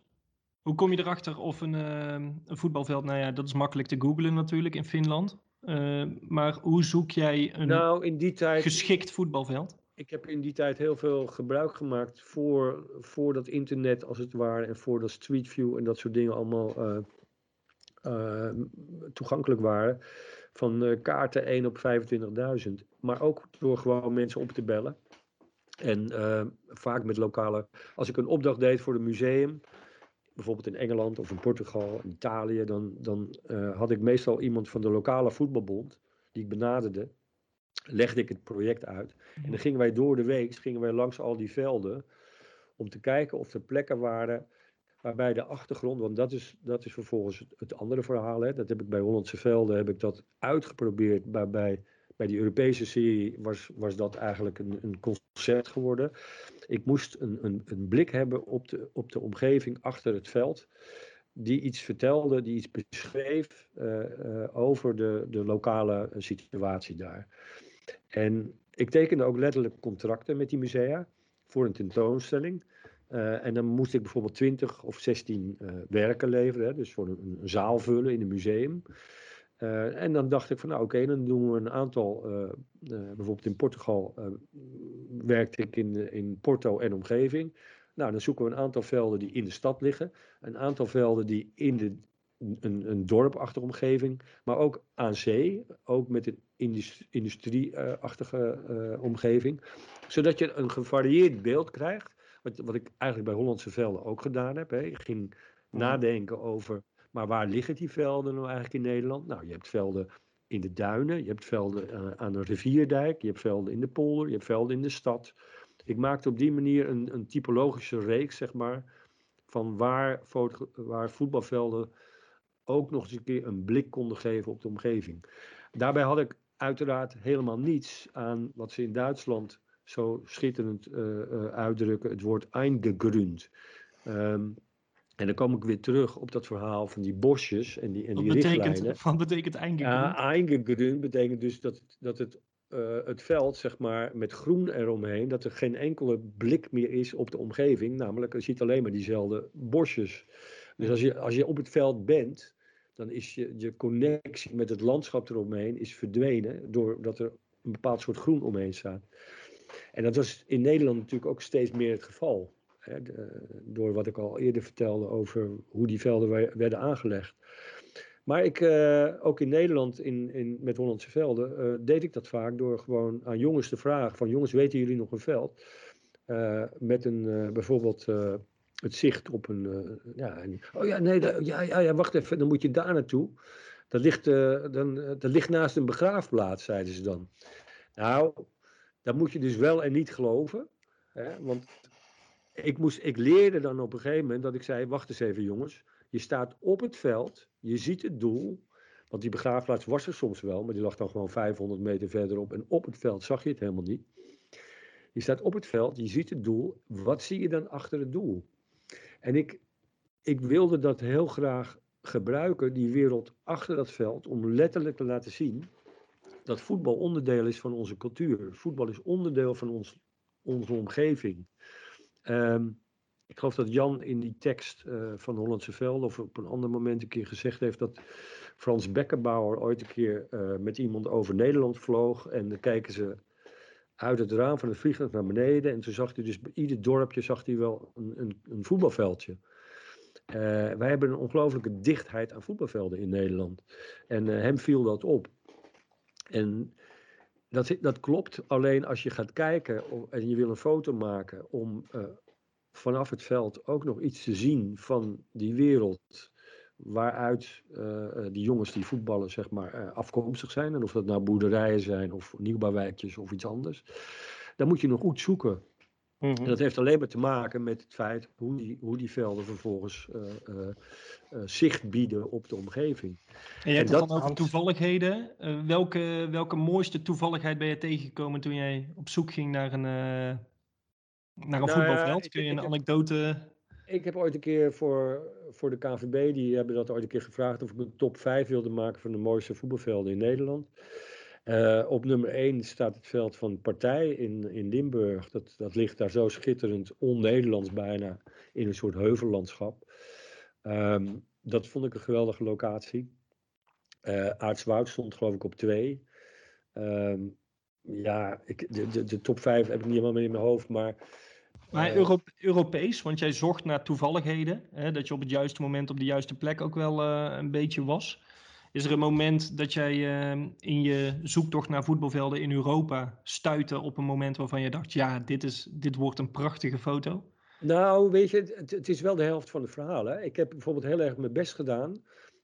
Hoe kom je erachter of een, een voetbalveld, nou ja, dat is makkelijk te googlen natuurlijk in Finland. Uh, maar hoe zoek jij een nou, in die tijd, geschikt voetbalveld? Ik heb in die tijd heel veel gebruik gemaakt voor, voor dat internet als het ware en voor dat Street View en dat soort dingen allemaal uh, uh, toegankelijk waren. Van kaarten 1 op 25.000. Maar ook door gewoon mensen op te bellen. En vaak met lokale. Als ik een opdracht deed voor een museum, bijvoorbeeld in Engeland of in Portugal, in Italië, dan, dan uh, had ik meestal iemand van de lokale voetbalbond die ik benaderde. Legde ik het project uit. En dan gingen wij door de week gingen wij langs al die velden om te kijken of er plekken waren waarbij de achtergrond, want dat is, dat is vervolgens het, andere verhaal. Hè. Dat heb ik bij Hollandse Velden heb ik dat uitgeprobeerd waarbij bij die Europese serie was, was dat eigenlijk een, een geworden. Ik moest een, een, een blik hebben op de, op de omgeving achter het veld. Die iets vertelde, die iets beschreef uh, uh, over de, de lokale situatie daar. En ik tekende ook letterlijk contracten met die musea voor een tentoonstelling. Uh, en dan moest ik bijvoorbeeld 20 of 16 werken leveren, hè, dus voor een, een, zaal vullen in een museum. Uh, en dan dacht ik van nou oké, dan doen we een aantal, bijvoorbeeld in Portugal werkte ik in, in Porto en omgeving. Nou, dan zoeken we een aantal velden die in de stad liggen, een aantal velden die in de, een, een dorpachtige omgeving, maar ook aan zee, ook met een industrieachtige omgeving. Zodat je een gevarieerd beeld krijgt, wat, wat ik eigenlijk bij Hollandse velden ook gedaan heb. Hè. Ik ging nadenken over maar waar liggen die velden nou eigenlijk in Nederland? Nou, je hebt velden in de duinen, je hebt velden uh, aan een rivierdijk, je hebt velden in de polder, je hebt velden in de stad. Ik maakte op die manier een, een typologische reeks, zeg maar, van waar, waar voetbalvelden ook nog eens een keer een blik konden geven op de omgeving. Daarbij had ik uiteraard helemaal niets aan wat ze in Duitsland zo schitterend uh, uh, uitdrukken, het woord eingegrund. Um, en dan kom ik weer terug op dat verhaal van die bosjes en die, en wat die betekent, richtlijnen. Wat betekent eingegrund? Ja, eingegrund betekent dus dat, dat het, uh, het veld, zeg maar, met groen eromheen, dat er geen enkele blik meer is op de omgeving. Namelijk, je ziet alleen maar diezelfde bosjes. Dus als je, als je op het veld bent, dan is je, je connectie met het landschap eromheen is verdwenen, doordat er een bepaald soort groen omheen staat. En dat was in Nederland natuurlijk ook steeds meer het geval. Hè, de, door wat ik al eerder vertelde over hoe die velden werden aangelegd. Maar ik, uh, ook in Nederland, in, in, met Hollandse velden, uh, deed ik dat vaak door gewoon aan jongens te vragen: van jongens, weten jullie nog een veld? Uh, met een, bijvoorbeeld het zicht op een. ja, oh ja, nee, ja, ja, ja, wacht even, dan moet je daar naartoe. Dat ligt, dan, dat ligt naast een begraafplaats, zeiden ze dan. Nou, dat moet je dus wel en niet geloven. Hè, want ik, moest, ik leerde dan op een gegeven moment dat ik zei: Wacht eens even, jongens. Je staat op het veld, je ziet het doel. Want die begraafplaats was er soms wel, maar die lag dan gewoon 500 meter verderop. En op het veld zag je het helemaal niet. Je staat op het veld, je ziet het doel. Wat zie je dan achter het doel? En ik, ik wilde dat heel graag gebruiken, die wereld achter dat veld, om letterlijk te laten zien dat voetbal onderdeel is van onze cultuur. Voetbal is onderdeel van ons, onze omgeving. Ehm, ik geloof dat Jan in die tekst uh, van Hollandse Veld of op een ander moment een keer gezegd heeft dat Frans Beckenbauer ooit een keer uh, met iemand over Nederland vloog. En dan kijken ze uit het raam van het vliegtuig naar beneden. En toen zag hij dus bij ieder dorpje zag hij wel een, een, een voetbalveldje. Uh, wij hebben een ongelooflijke dichtheid aan voetbalvelden in Nederland. En hem viel dat op. En dat, dat klopt, alleen als je gaat kijken en je wil een foto maken om uh, vanaf het veld ook nog iets te zien van die wereld waaruit uh, die jongens die voetballen zeg maar afkomstig zijn. En of dat nou boerderijen zijn of nieuwbouwwijkjes of iets anders. Dan moet je nog goed zoeken. Mm -hmm. En dat heeft alleen maar te maken met het feit hoe die, hoe die velden vervolgens uh, uh, uh, zicht bieden op de omgeving. En je hebt het dan over toevalligheden. welke, welke mooiste toevalligheid ben je tegengekomen toen jij op zoek ging naar een, naar een nou, voetbalveld? Kun je een anekdote... Ik heb ooit een keer voor, voor de KVB, die hebben dat ooit een keer gevraagd of ik een top 5 wilde maken van de mooiste voetbalvelden in Nederland. Uh, op nummer 1 staat het veld van Partij in, in Limburg. Dat, dat ligt daar zo schitterend, on-Nederlands bijna, in een soort heuvellandschap. Um, dat vond ik een geweldige locatie. Uh, Aartswoud stond geloof ik op 2. Um, ja, ik, de, de, de, top 5 heb ik niet helemaal meer in mijn hoofd, maar... Maar Euro Europees, want jij zocht naar toevalligheden. Hè, dat je op het juiste moment op de juiste plek ook wel uh, een beetje was. Is er een moment dat jij uh, in je zoektocht naar voetbalvelden in Europa stuitte op een moment waarvan je dacht, ja, dit, is, dit wordt een prachtige foto? Nou, weet je, het, is wel de helft van het verhaal. Hè? Ik heb bijvoorbeeld heel erg mijn best gedaan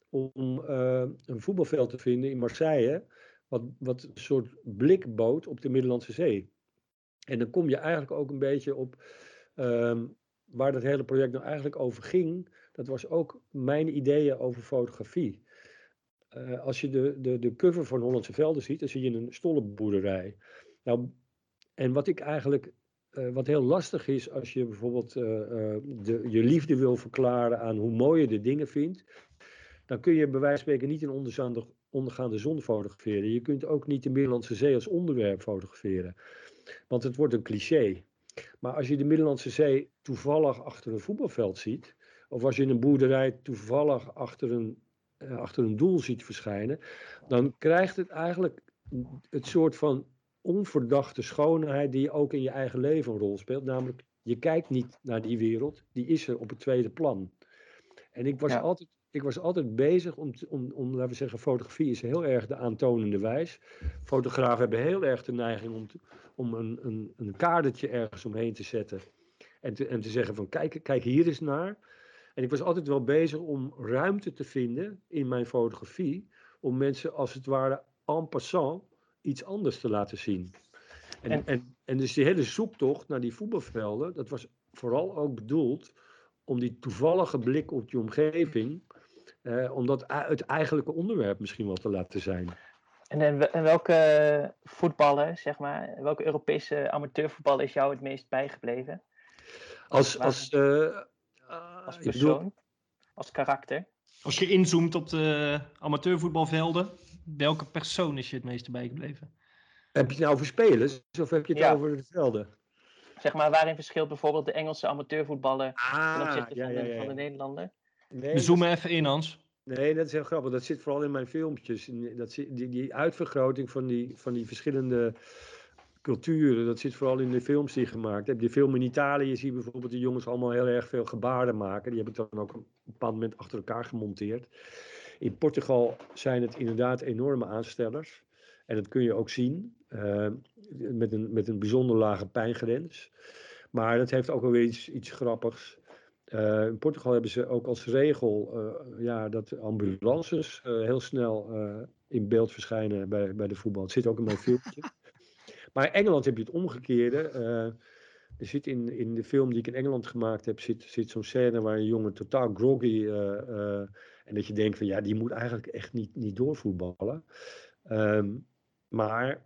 om uh, een voetbalveld te vinden in Marseille, wat, wat een soort blik bood op de Middellandse Zee. En dan kom je eigenlijk ook een beetje op um, waar dat hele project nou eigenlijk over ging. Dat was ook mijn ideeën over fotografie. Uh, als je de, de, de cover van Hollandse Velden ziet, dan zie je een stollenboerderij. Nou, en wat ik eigenlijk, uh, wat heel lastig is als je bijvoorbeeld uh, de, je liefde wil verklaren aan hoe mooi je de dingen vindt, dan kun je bij wijze van spreken niet een ondergaande, zon fotograferen. Je kunt ook niet de Middellandse Zee als onderwerp fotograferen, want het wordt een cliché. Maar als je de Middellandse Zee toevallig achter een voetbalveld ziet, of als je een boerderij toevallig achter een achter een doel ziet verschijnen, dan krijgt het eigenlijk het soort van onverdachte schoonheid die ook in je eigen leven een rol speelt. Namelijk, je kijkt niet naar die wereld, die is er op het tweede plan. En ik was, ja. altijd, ik was altijd bezig om, om, om, laten we zeggen, fotografie is heel erg de aantonende wijs. Fotografen hebben heel erg de neiging om, te, om een, een, een kadertje ergens omheen te zetten. En te, en te zeggen van, kijk, kijk hier eens naar. En ik was altijd wel bezig om ruimte te vinden in mijn fotografie. Om mensen als het ware en passant iets anders te laten zien. En, en, en, en dus die hele zoektocht naar die voetbalvelden, dat was vooral ook bedoeld om die toevallige blik op die omgeving, eh, om dat het eigenlijke onderwerp misschien wel te laten zijn. En, en welke voetballen, zeg maar, welke Europese amateurvoetbal is jou het meest bijgebleven? Als, als, uh, als persoon, bedoel... als karakter. Als je inzoomt op de amateurvoetbalvelden, welke persoon is je het meeste bijgebleven? Heb je het nou over spelers of heb je het ja. over de velden? Zeg maar, waarin verschilt bijvoorbeeld de Engelse amateurvoetballer ah, ten opzichte ja, van, de, ja, van de Nederlander? Nee, We zoomen even in, Hans. Nee, dat is heel grappig. Dat zit vooral in mijn filmpjes. Dat zit, die, die uitvergroting van die, van die verschillende culturen, dat zit vooral in de films die je gemaakt hebt. Die film in Italië zie je bijvoorbeeld de jongens allemaal heel erg veel gebaren maken. Die heb ik dan ook op een bepaald moment achter elkaar gemonteerd. In Portugal zijn het inderdaad enorme aanstellers. En dat kun je ook zien, uh, met, een, met een bijzonder lage pijngrens. Maar dat heeft ook wel weer iets, iets grappigs. Uh, in Portugal hebben ze ook als regel uh, ja, dat ambulances heel snel in beeld verschijnen bij, bij de voetbal. Het zit ook in mijn filmpje. Maar in Engeland heb je het omgekeerde. Uh, er zit in, in de film die ik in Engeland gemaakt heb, zit, zit zo'n scène waar een jongen totaal groggy. Uh, uh, en dat je denkt van ja, die moet eigenlijk echt niet, niet doorvoetballen. Um, maar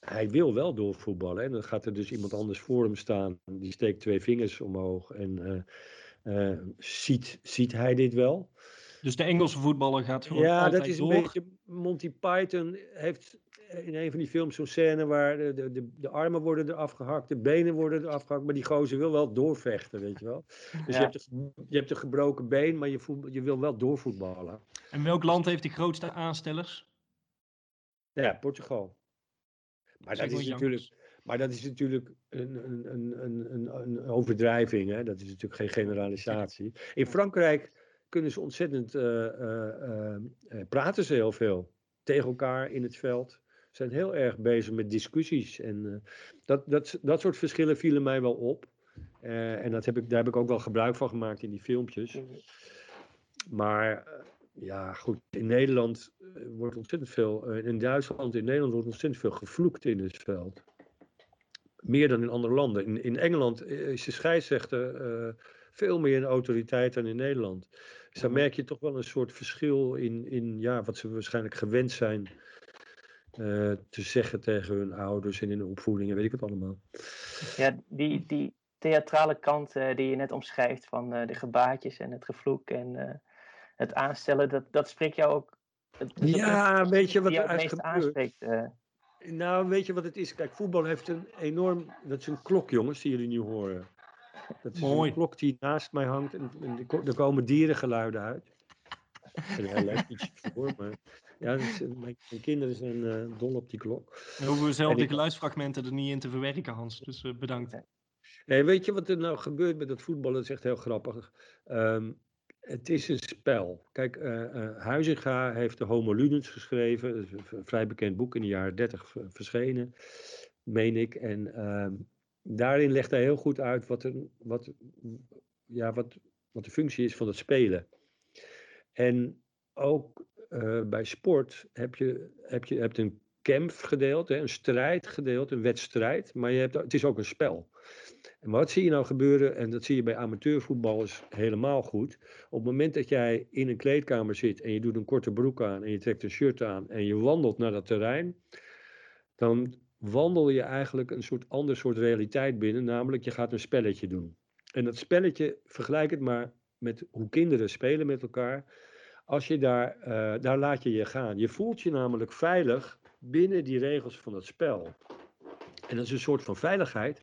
hij wil wel doorvoetballen. En dan gaat er dus iemand anders voor hem staan. Die steekt twee vingers omhoog. En eh, ziet, ziet hij dit wel. Dus de Engelse voetballer gaat gewoon Ja, dat is een beetje. Monty Python heeft in een van die films zo'n scène waar de, de, de, armen worden eraf gehakt, de benen worden eraf gehakt, maar die gozer wil wel doorvechten, weet je wel. Dus Ja. je, hebt een, je hebt een gebroken been, maar je, voet, je wil wel doorvoetballen. En welk land heeft de grootste aanstellers? Ja, Portugal. Maar dat is natuurlijk, maar dat is natuurlijk een, een, een, een, overdrijving. Hè? Dat is natuurlijk geen generalisatie. In Frankrijk kunnen ze ontzettend eh, eh, eh, eh, praten ze heel veel tegen elkaar in het veld. Zijn heel erg bezig met discussies. En eh, dat, dat, dat soort verschillen vielen mij wel op. Eh, en dat heb ik, daar heb ik ook wel gebruik van gemaakt in die filmpjes. Maar eh, ja, goed, in Nederland wordt ontzettend veel, in Duitsland, in Nederland wordt ontzettend veel gevloekt in het veld. Meer dan in andere landen. In, in Engeland is de scheidsrechter veel meer een autoriteit dan in Nederland. Dus daar merk je toch wel een soort verschil in, in ja, wat ze waarschijnlijk gewend zijn eh, te zeggen tegen hun ouders en in de opvoeding en weet ik het allemaal. Ja, die, die theatrale kant eh, die je net omschrijft van eh, de gebaartjes en het gevloek en eh, het aanstellen, dat, dat spreekt jou ook. het- Ja, een- weet je wat er het meest aanspreekt. eh. Nou, weet je wat het is? Kijk, voetbal heeft een enorm. Dat is een klok, jongens, die jullie nu horen. Dat is Mooi. een klok die naast mij hangt en, en er ko- er komen dierengeluiden uit. Er heel leuk (laughs) iets voor, maar ja, eh, mijn, mijn kinderen zijn eh, dol op die klok. Dan hoeven we zelf de geluidsfragmenten er niet in te verwerken, Hans. Dus eh, bedankt. Nee, weet je wat er nou gebeurt met dat voetballen? Dat is echt heel grappig. Ehm, het is een spel. Kijk, Huizinga heeft de Homo Ludens geschreven. Dat is een vrij bekend boek in de jaren 30 v- verschenen, meen ik. En ehm, daarin legt hij heel goed uit wat, er, wat, ja, wat, wat de functie is van het spelen. En ook eh, bij sport heb je, heb je hebt een kampgedeelte, een strijdgedeelte, een wedstrijd. Maar je hebt, het is ook een spel. En wat zie je nou gebeuren, en dat zie je bij amateurvoetballers helemaal goed. Op het moment dat jij in een kleedkamer zit en je doet een korte broek aan en je trekt een shirt aan en je wandelt naar dat terrein, dan wandel je eigenlijk een soort ander soort realiteit binnen, namelijk je gaat een spelletje doen. En dat spelletje, vergelijk het maar met hoe kinderen spelen met elkaar. Als je daar, eh, daar laat je je gaan. Je voelt je namelijk veilig binnen die regels van het spel. En dat is een soort van veiligheid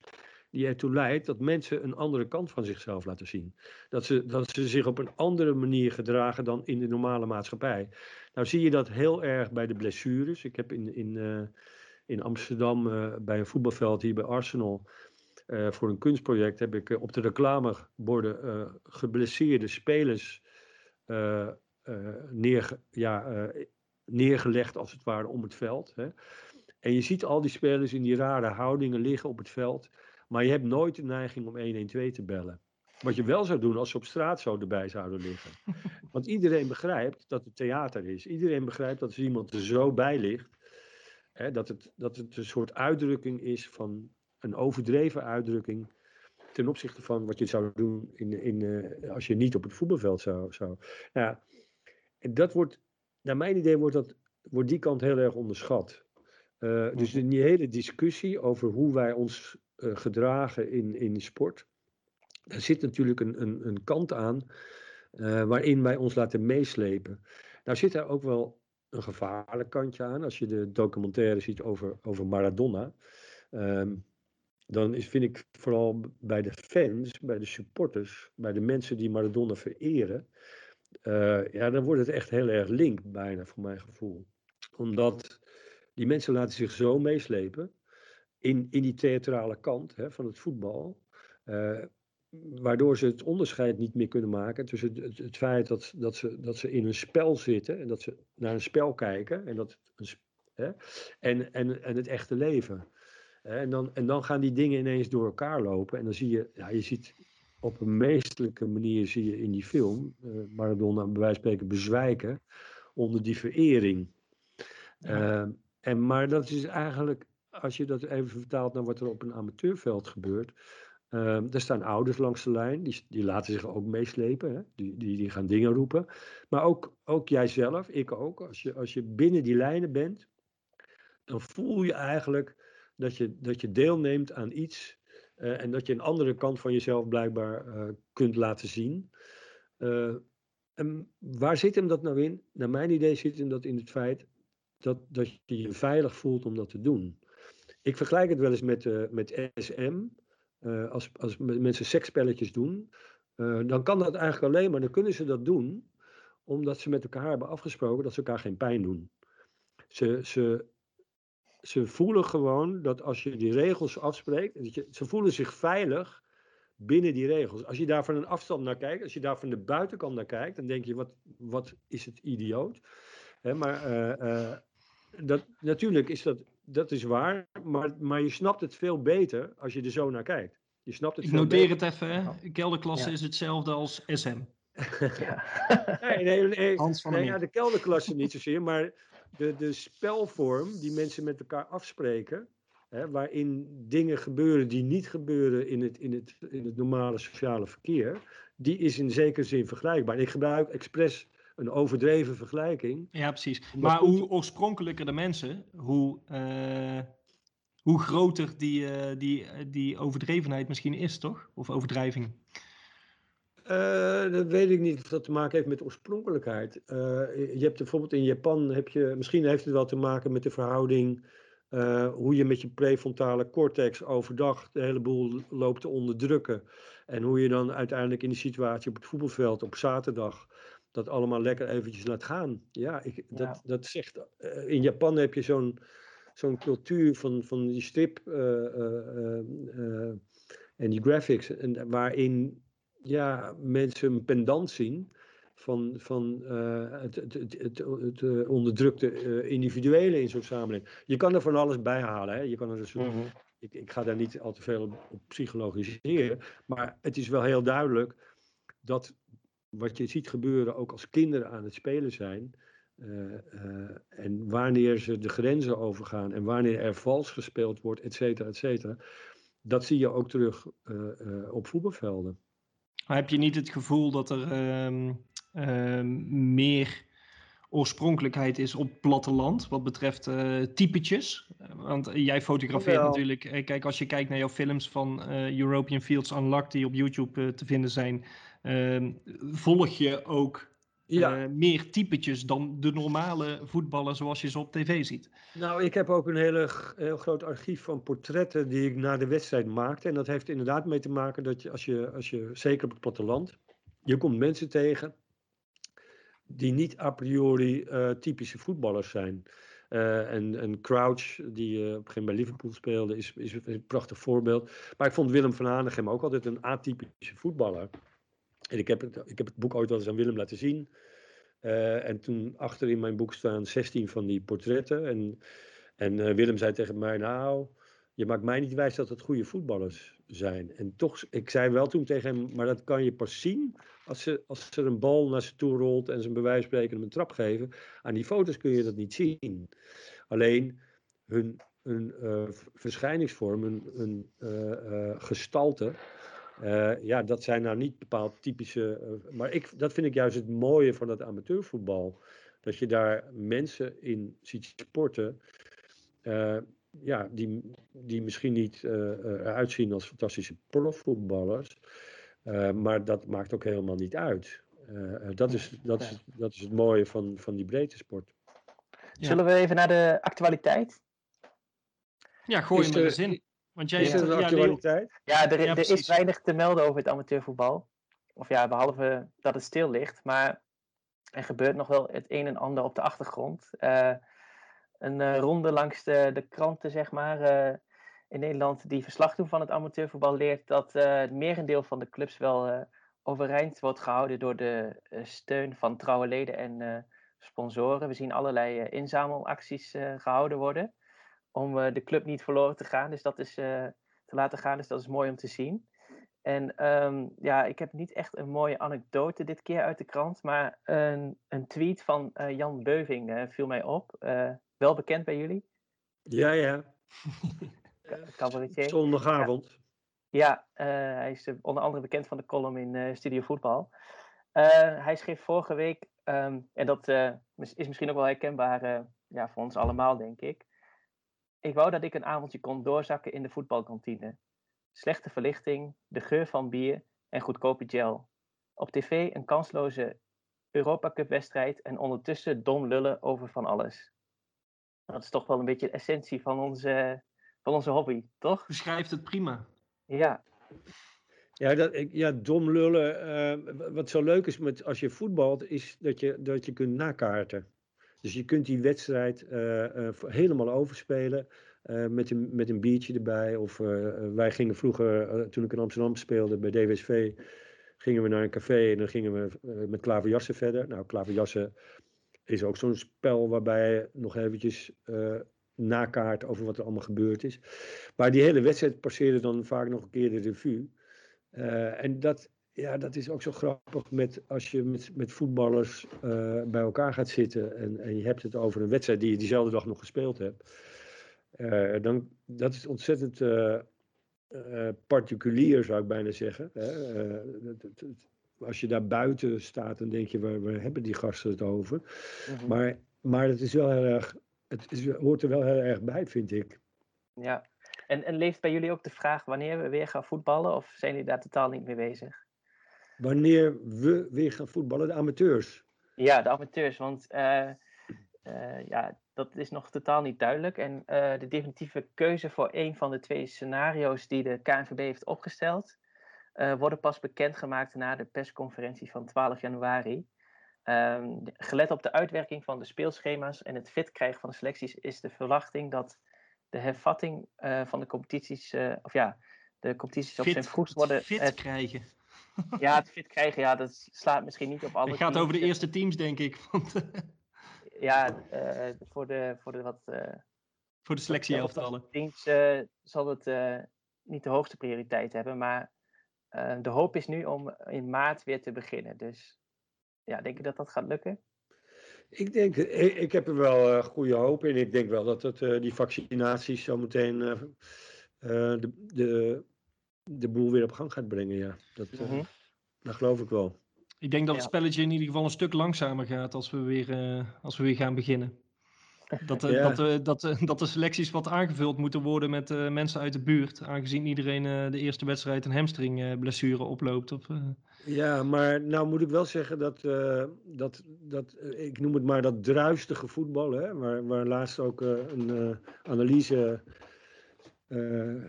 die ertoe leidt dat mensen een andere kant van zichzelf laten zien. Dat ze, dat ze zich op een andere manier gedragen dan in de normale maatschappij. Nou zie je dat heel erg bij de blessures. Ik heb in, in, eh, in Amsterdam eh, bij een voetbalveld hier bij Arsenal voor een kunstproject heb ik op de reclameborden geblesseerde spelers neerge, ja, eh, neergelegd als het ware om het veld. Hè. En je ziet al die spelers in die rare houdingen liggen op het veld. Maar je hebt nooit de neiging om 112 te bellen. Wat je wel zou doen als ze op straat zo erbij zouden liggen. (laughs) Want iedereen begrijpt dat het theater is. Iedereen begrijpt dat als iemand er zo bij ligt. Hè, dat, het, dat het een soort uitdrukking is van een overdreven uitdrukking. Ten opzichte van wat je zou doen in, in, eh, als je niet op het voetbalveld zou. zou. Nou, en dat wordt, naar mijn idee, wordt, dat, wordt die kant heel erg onderschat. Uh, dus in die hele discussie over hoe wij ons uh, gedragen in, in de sport, daar zit natuurlijk een, een, een kant aan uh, waarin wij ons laten meeslepen. Nou zit daar ook wel een gevaarlijk kantje aan. Als je de documentaire ziet over, over Maradona, um, dan is, vind ik vooral bij de fans, bij de supporters, bij de mensen die Maradona vereren, uh, ja, dan wordt het echt heel erg link bijna voor mijn gevoel. Omdat die mensen laten zich zo meeslepen in, in die theatrale kant hè, van het voetbal. Uh, waardoor ze het onderscheid niet meer kunnen maken tussen het, het, feit dat, dat, ze, dat ze in een spel zitten en dat ze naar een spel kijken en, dat, hè, en, en, en het echte leven. En dan, en dan gaan die dingen ineens door elkaar lopen en dan zie je, ja, je ziet op een meestelijke manier zie je in die film uh, Maradona bij wijze van spreken bezwijken onder die verering. Ja. Uh, en, maar dat is eigenlijk, als je dat even vertaalt naar wat er op een amateurveld gebeurt. Uh, er staan ouders langs de lijn, die, die laten zich ook meeslepen, hè? Die, die, die gaan dingen roepen. Maar ook, ook jijzelf, ik ook, als je, als je binnen die lijnen bent, dan voel je eigenlijk dat je, dat je deelneemt aan iets Eh, en dat je een andere kant van jezelf blijkbaar eh, kunt laten zien. Eh, en waar zit hem dat nou in? Naar mijn idee zit hem dat in het feit dat, dat je je veilig voelt om dat te doen. Ik vergelijk het wel eens met, met SM. Als, als mensen seksspelletjes doen, dan kan dat eigenlijk alleen maar, dan kunnen ze dat doen, omdat ze met elkaar hebben afgesproken dat ze elkaar geen pijn doen. Ze, ze, ze voelen gewoon dat als je die regels afspreekt, dat je, ze voelen zich veilig binnen die regels. Als je daar van een afstand naar kijkt, als je daar van de buitenkant naar kijkt, dan denk je, wat, wat is het idioot. Hè, maar eh, eh, dat, natuurlijk is dat, dat is waar, maar, maar je snapt het veel beter als je er zo naar kijkt. Je snapt het Ik veel noteer beter. het even. Hè? Kelderklasse Ja. is hetzelfde als SM. Ja. (laughs) Nee, nee, nee, Hans van der nee, ja, de kelderklasse niet zozeer, maar de, de spelvorm die mensen met elkaar afspreken, hè, waarin dingen gebeuren die niet gebeuren in het, in, het, in het normale sociale verkeer, die is in zekere zin vergelijkbaar. En ik gebruik expres een overdreven vergelijking. Ja, precies. Maar goed- hoe oorspronkelijker de mensen, hoe, eh, hoe groter die, eh, die, eh, die overdrevenheid misschien is, toch? Of overdrijving. Eh, dat weet ik niet of dat te maken heeft met oorspronkelijkheid. Eh, je hebt bijvoorbeeld in Japan, heb je, misschien heeft het wel te maken met de verhouding eh, hoe je met je prefrontale cortex overdag de hele boel loopt te onderdrukken. En hoe je dan uiteindelijk in de situatie op het voetbalveld op zaterdag dat allemaal lekker eventjes laat gaan. Ja, ik, dat, Ja. dat zegt. eh, in Japan heb je zo'n zo'n cultuur van, van die strip en die graphics, en, waarin ja, mensen een pendant zien van, van eh, het, het, het, het, eh, onderdrukte eh, individuele in zo'n samenleving. Je kan er van alles bij halen. Hè? Je kan er een soort, Mhm. ik, ik ga daar niet al te veel op, op psychologiseren, maar het is wel heel duidelijk dat wat je ziet gebeuren ook als kinderen aan het spelen zijn. en wanneer ze de grenzen overgaan en wanneer er vals gespeeld wordt, et cetera, et cetera. Dat zie je ook terug op voetbalvelden. Maar heb je niet het gevoel dat er ehm, ehm, meer oorspronkelijkheid is op platteland wat betreft eh typetjes? Want jij fotografeert Wel. natuurlijk. eh, Kijk, als je kijkt naar jouw films van eh, European Fields Unlocked die op YouTube te vinden zijn, ehm, volg je ook Ja. eh, meer typetjes dan de normale voetballer zoals je ze op tv ziet. Nou, ik heb ook een hele, heel groot archief van portretten die ik na de wedstrijd maakte. En dat heeft inderdaad mee te maken dat je, als je, als je zeker op het platteland, je komt mensen tegen die niet a priori eh, typische voetballers zijn. Eh, en, en Crouch, die op een gegeven moment bij Liverpool speelde, is, is een prachtig voorbeeld. Maar ik vond Willem van Hanegem ook altijd een atypische voetballer. En ik heb het, ik heb het boek ooit wel eens aan Willem laten zien. Eh, en toen achter in mijn boek staan 16 van die portretten. En, en eh, Willem zei tegen mij, nou, je maakt mij niet wijs dat het goede voetballers zijn. En toch, ik zei wel toen tegen hem, maar dat kan je pas zien als, ze, als er een bal naar ze toe rolt en ze een bewijs spreken hem een trap geven. Aan die foto's kun je dat niet zien. Alleen hun, hun eh, verschijningsvorm, hun, hun gestalte, eh, ja, dat zijn nou niet bepaald typische. eh, maar ik, dat vind ik juist het mooie van het amateurvoetbal. Dat je daar mensen in ziet sporten. eh, ja, die, die misschien niet eh, eh, eruit zien als fantastische profvoetballers. eh, maar dat maakt ook helemaal niet uit. Dat, is, dat, is, dat is het mooie van, van die breedte sport. Ja. Zullen we even naar de actualiteit? Ja, gooi Is hem er er- eens in. Want jij Is er een ja, actualiteit? Ja, er, Ja, er is weinig te melden over het amateurvoetbal. Of ja, behalve dat het stil ligt. Maar er gebeurt nog wel het een en ander op de achtergrond. Eh, een eh, ronde langs de, de kranten, zeg maar, eh, in Nederland die verslag doen van het amateurvoetbal leert dat eh, het merendeel van de clubs wel eh, overeind wordt gehouden door de steun van trouwe leden en eh, sponsoren. We zien allerlei eh, inzamelacties eh, gehouden worden om eh, de club niet verloren te gaan. Dus dat is eh, te laten gaan. Dus dat is mooi om te zien. En ehm, ja, ik heb niet echt een mooie anekdote dit keer uit de krant, maar een, een tweet van eh, Jan Beuving viel mij op. Wel bekend bij jullie, Ja, ja. Ca- cabaretier. Zondagavond. Ja, hij is onder andere bekend van de column in Studio Voetbal. Hij schreef vorige week, ehm, en dat is misschien ook wel herkenbaar ja, voor ons allemaal, denk ik. Ik wou dat ik een avondje kon doorzakken in de voetbalkantine. slechte verlichting, de geur van bier en goedkope gel. Op tv een kansloze Europa Cup wedstrijd en ondertussen dom lullen over van alles. Dat is toch wel een beetje de essentie van onze, van onze hobby, toch? Beschrijft het prima. Ja, Ja, dat, ik- ja dom lullen. eh, wat zo leuk is met, als je voetbalt, is dat je, dat je kunt nakaarten. Dus je kunt die wedstrijd eh, eh, helemaal overspelen eh, met, een, met een biertje erbij. Of wij gingen vroeger, toen ik in Amsterdam speelde bij DWSV, gingen we naar een café en dan gingen we met klaverjassen verder. Nou, klaverjassen is ook zo'n spel waarbij je nog eventjes eh nakaart over wat er allemaal gebeurd is. Maar die hele wedstrijd passeerde dan vaak nog een keer de revue. En dat, ja, dat is ook zo grappig met, als je met, met voetballers eh, bij elkaar gaat zitten en, en je hebt het over een wedstrijd die je diezelfde dag nog gespeeld hebt. Eh, dan, dat is ontzettend eh, particulier, zou ik bijna zeggen. Als je daar buiten staat, dan denk je, waar, waar hebben die gasten het over? mhm. Maar, maar het is wel heel erg, het is, hoort er wel heel erg bij, vind ik. ja. En, en leeft bij jullie ook de vraag wanneer we weer gaan voetballen? Of zijn jullie daar totaal niet mee bezig? Wanneer we weer gaan voetballen, de amateurs. Ja, de amateurs, want eh, eh, ja, dat is nog totaal niet duidelijk. En eh, de definitieve keuze voor een van de twee scenario's die de KNVB heeft opgesteld, eh, worden pas bekendgemaakt na de persconferentie van 12 januari. Ehm, gelet op de uitwerking van de speelschema's en het fit krijgen van de selecties, is de verwachting dat de hervatting eh, van de competities, eh, of ja, de competities op zijn vroegst worden. fit krijgen. (laughs) ja, het fit krijgen, ja, dat slaat misschien niet op alle. Het gaat over de teams. eerste teams, denk ik. Want, eh, Ja, eh, voor, de, voor de wat. eh, voor de selectieelftallen. teams eh, zal het eh, niet de hoogste prioriteit hebben. Maar eh, de hoop is nu om in maart weer te beginnen. Dus ja, denk je dat dat gaat lukken? Ik denk, ik, ik heb er wel eh, goede hoop in. Ik denk wel dat het, eh, die vaccinaties zometeen eh, eh, de, de, de boel weer op gang gaat brengen. Ja. Dat, eh, Mhm. dat geloof ik wel. Ik denk dat het Ja. spelletje in ieder geval een stuk langzamer gaat als we weer, eh, als we weer gaan beginnen. Dat, eh, (laughs) Ja. dat, dat, dat de selecties wat aangevuld moeten worden met eh, mensen uit de buurt. Aangezien iedereen eh, de eerste wedstrijd een hamstringblessure oploopt. Of, eh, Ja, maar nou moet ik wel zeggen dat, eh, dat, dat ik noem het maar dat druistige voetbal, hè, waar, waar laatst ook een eh, analyse,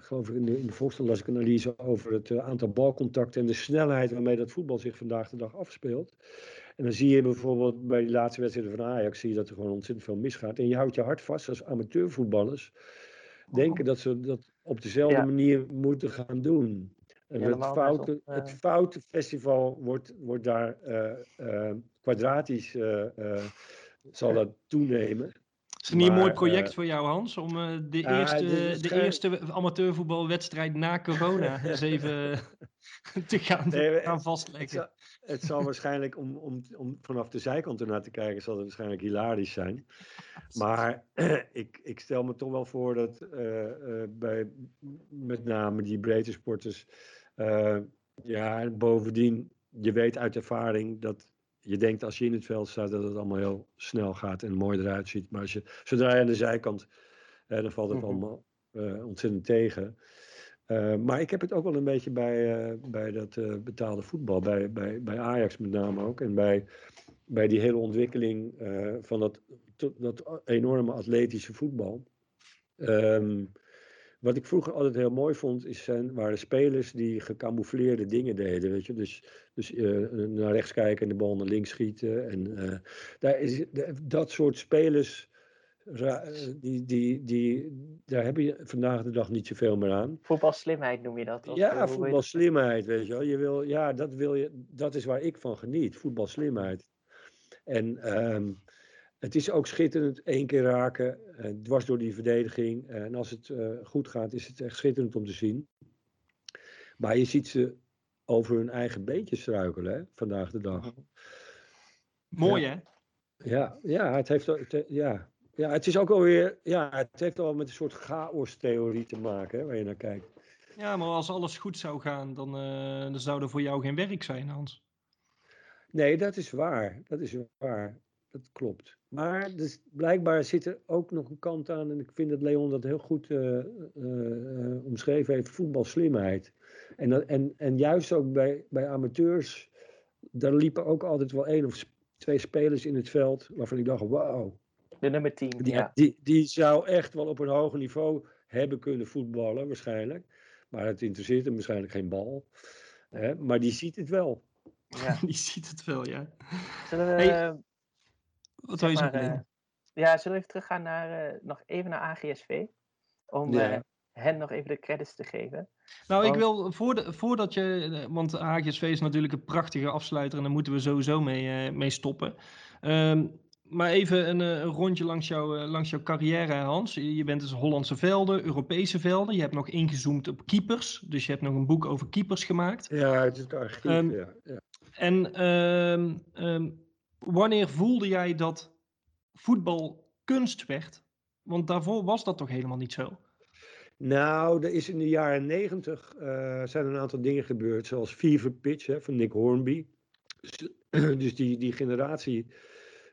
geloof ik in de, in de las ik een analyse over het eh, aantal balcontacten en de snelheid waarmee dat voetbal zich vandaag de dag afspeelt. En dan zie je bijvoorbeeld bij die laatste wedstrijden van Ajax, zie je dat er gewoon ontzettend veel misgaat. En je houdt je hart vast als amateurvoetballers, denken dat ze dat op dezelfde Ja. manier moeten gaan doen. En het, foute, op, eh, het foutenfestival wordt, wordt daar eh, eh, kwadratisch, eh, eh, zal dat toenemen. Is het niet een mooi project eh, voor jou, Hans? Om eh, de, eerste, de eerste amateurvoetbalwedstrijd na corona (laughs) eens even (laughs) te gaan, Nee, gaan Het vastleggen. zal, het zal waarschijnlijk, om, om, om vanaf de zijkant ernaar te kijken, zal het waarschijnlijk hilarisch zijn. Maar (clears throat) ik, ik stel me toch wel voor dat eh, bij met name die breedte sporters, ja, en bovendien, je weet uit ervaring dat je denkt als je in het veld staat dat het allemaal heel snel gaat en mooi eruit ziet. Maar als je, zodra je aan de zijkant, eh, dan valt het Mhm. allemaal eh, ontzettend tegen. Eh, maar ik heb het ook wel een beetje bij, bij dat betaalde voetbal, bij, bij, bij Ajax met name ook. En bij, bij die hele ontwikkeling van dat, dat enorme atletische voetbal. Ehm, wat ik vroeger altijd heel mooi vond, is zijn, waren spelers die gecamoufleerde dingen deden. Weet je? Dus, dus eh, naar rechts kijken en de bal naar links schieten. En, eh, daar is, dat soort spelers, eh, die, die, die, daar heb je vandaag de dag niet zoveel meer aan. Voetbalslimheid noem je dat? Of Ja, voetbalslimheid, weet je wel. Je wil, ja, dat, wil je, dat is waar ik van geniet, voetbalslimheid. En ehm, het is ook schitterend, één keer raken, eh, dwars door die verdediging. En als het eh, goed gaat, is het echt schitterend om te zien. Maar je ziet ze over hun eigen beentje struikelen, hè, vandaag de dag. Mooi hè? Ja, ja, het heeft, het, ja. ja, het is ook alweer, ja, het heeft al met een soort chaos-theorie te maken, hè, waar je naar kijkt. Ja, maar als alles goed zou gaan, dan, eh, dan zou er voor jou geen werk zijn, Hans. Nee, dat is waar. Dat is waar. Dat klopt. Maar dus blijkbaar zit er ook nog een kant aan. En ik vind dat Leon dat heel goed eh, eh, eh, omschreven heeft, voetbalslimheid. En, dat, en, en juist ook bij, bij amateurs, daar liepen ook altijd wel één of twee spelers in het veld waarvan ik dacht, wauw, De nummer 10. die, ja. die, die zou echt wel op een hoger niveau hebben kunnen voetballen, waarschijnlijk. Maar het interesseert hem waarschijnlijk geen bal. Hè? Maar die ziet het wel. ja. (laughs) Die ziet het wel, ja. Zullen we, Hey, eh, Wat wil je maar, zeggen? eh, ja, zullen we even teruggaan naar, eh, nog even naar AGSV? Om Ja. eh, hen nog even de credits te geven. Nou, ik wil, voordat, voordat je, want HGSV is natuurlijk een prachtige afsluiter en daar moeten we sowieso mee, eh, mee stoppen. Ehm, maar even een, eh, een rondje langs, jou, eh, langs jouw carrière, Hans. Je bent dus Hollandse velden, Europese velden. Je hebt nog ingezoomd op keepers, dus je hebt nog een boek over keepers gemaakt. Ja, het is het archief. Ehm, ja. Ja. En ehm, ehm, wanneer voelde jij dat voetbal kunst werd? Want daarvoor was dat toch helemaal niet zo? Nou, er is in de jaren negentig eh, zijn een aantal dingen gebeurd, zoals Fever Pitch hè, van Nick Hornby. Dus, (clears throat) dus die, die generatie,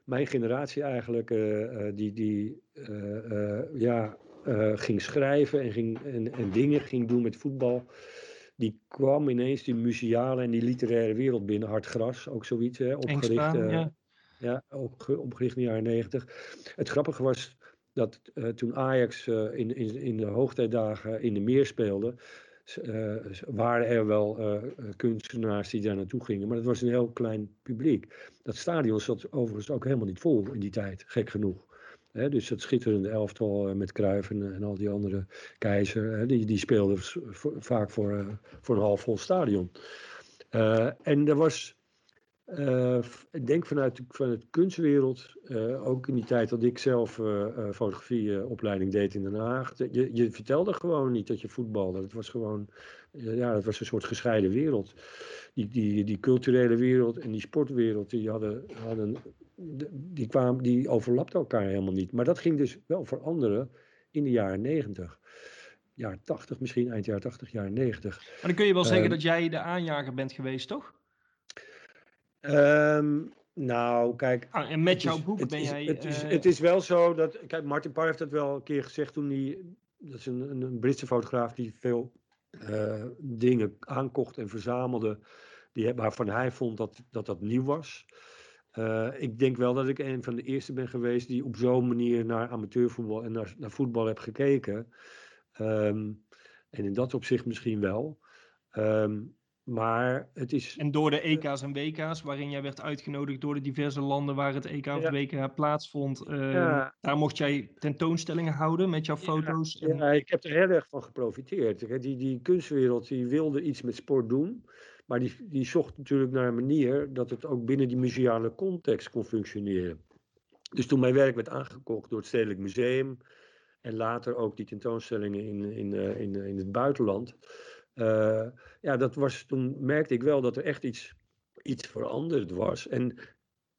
mijn generatie eigenlijk, eh, eh, die, die ja, ging schrijven en, ging, en, en dingen ging doen met voetbal. Die kwam ineens die museale en die literaire wereld binnen. Hard Gras, ook zoiets, hè, opgericht. Ja. Ja, opge- opgericht in de jaren negentig. Het grappige was dat eh, toen Ajax eh, in, in, in de hoogtijdagen in de meer speelde, eh, waren er wel kunstenaars die daar naartoe gingen. Maar dat was een heel klein publiek. Dat stadion zat overigens ook helemaal niet vol in die tijd, gek genoeg. Dus dat schitterende elftal met Cruijff en, en al die andere keizer, die, die speelden vaak voor, voor een half vol stadion. En er was eh, ik denk vanuit de, vanuit de kunstwereld, eh, ook in die tijd dat ik zelf eh, fotografieopleiding deed in Den Haag. Je, je vertelde gewoon niet dat je voetbalde. Het was gewoon, ja, het was een soort gescheiden wereld. Die, die, die culturele wereld en die sportwereld, die hadden, hadden de- die, kwamen, die overlapten elkaar helemaal niet. Maar dat ging dus wel veranderen in de jaren negentig. Jaar 80 misschien, eind jaren 80, jaren 90. Maar dan kun je wel zeggen dat jij de aanjager bent geweest, toch? Ehm, nou, kijk, Ah, en met jouw boek ben jij... Het is, eh, het is wel zo dat. Kijk, Martin Parr heeft dat wel een keer gezegd toen hij. Dat is een, een, Britse fotograaf die veel eh, dingen aankocht en verzamelde. Die, waarvan hij vond dat dat, dat nieuw was. Eh, ik denk wel dat ik een van de eerste ben geweest die op zo'n manier naar amateurvoetbal en naar, naar voetbal heb gekeken. Ehm, en in dat opzicht misschien wel. Ehm, maar het is. En door de EK's en WK's, waarin jij werd uitgenodigd door de diverse landen waar het EK of Ja. WK plaatsvond. eh, Ja. Daar mocht jij tentoonstellingen houden met jouw foto's. en- Ja, ik heb er heel erg van geprofiteerd. Die, die kunstwereld die wilde iets met sport doen. Maar die, die zocht natuurlijk naar een manier dat het ook binnen die museale context kon functioneren. Dus toen mijn werk werd aangekocht door het Stedelijk Museum. En later ook die tentoonstellingen in, in, eh, in, in het buitenland. Eh, ja, dat was, toen merkte ik wel dat er echt iets, iets veranderd was. En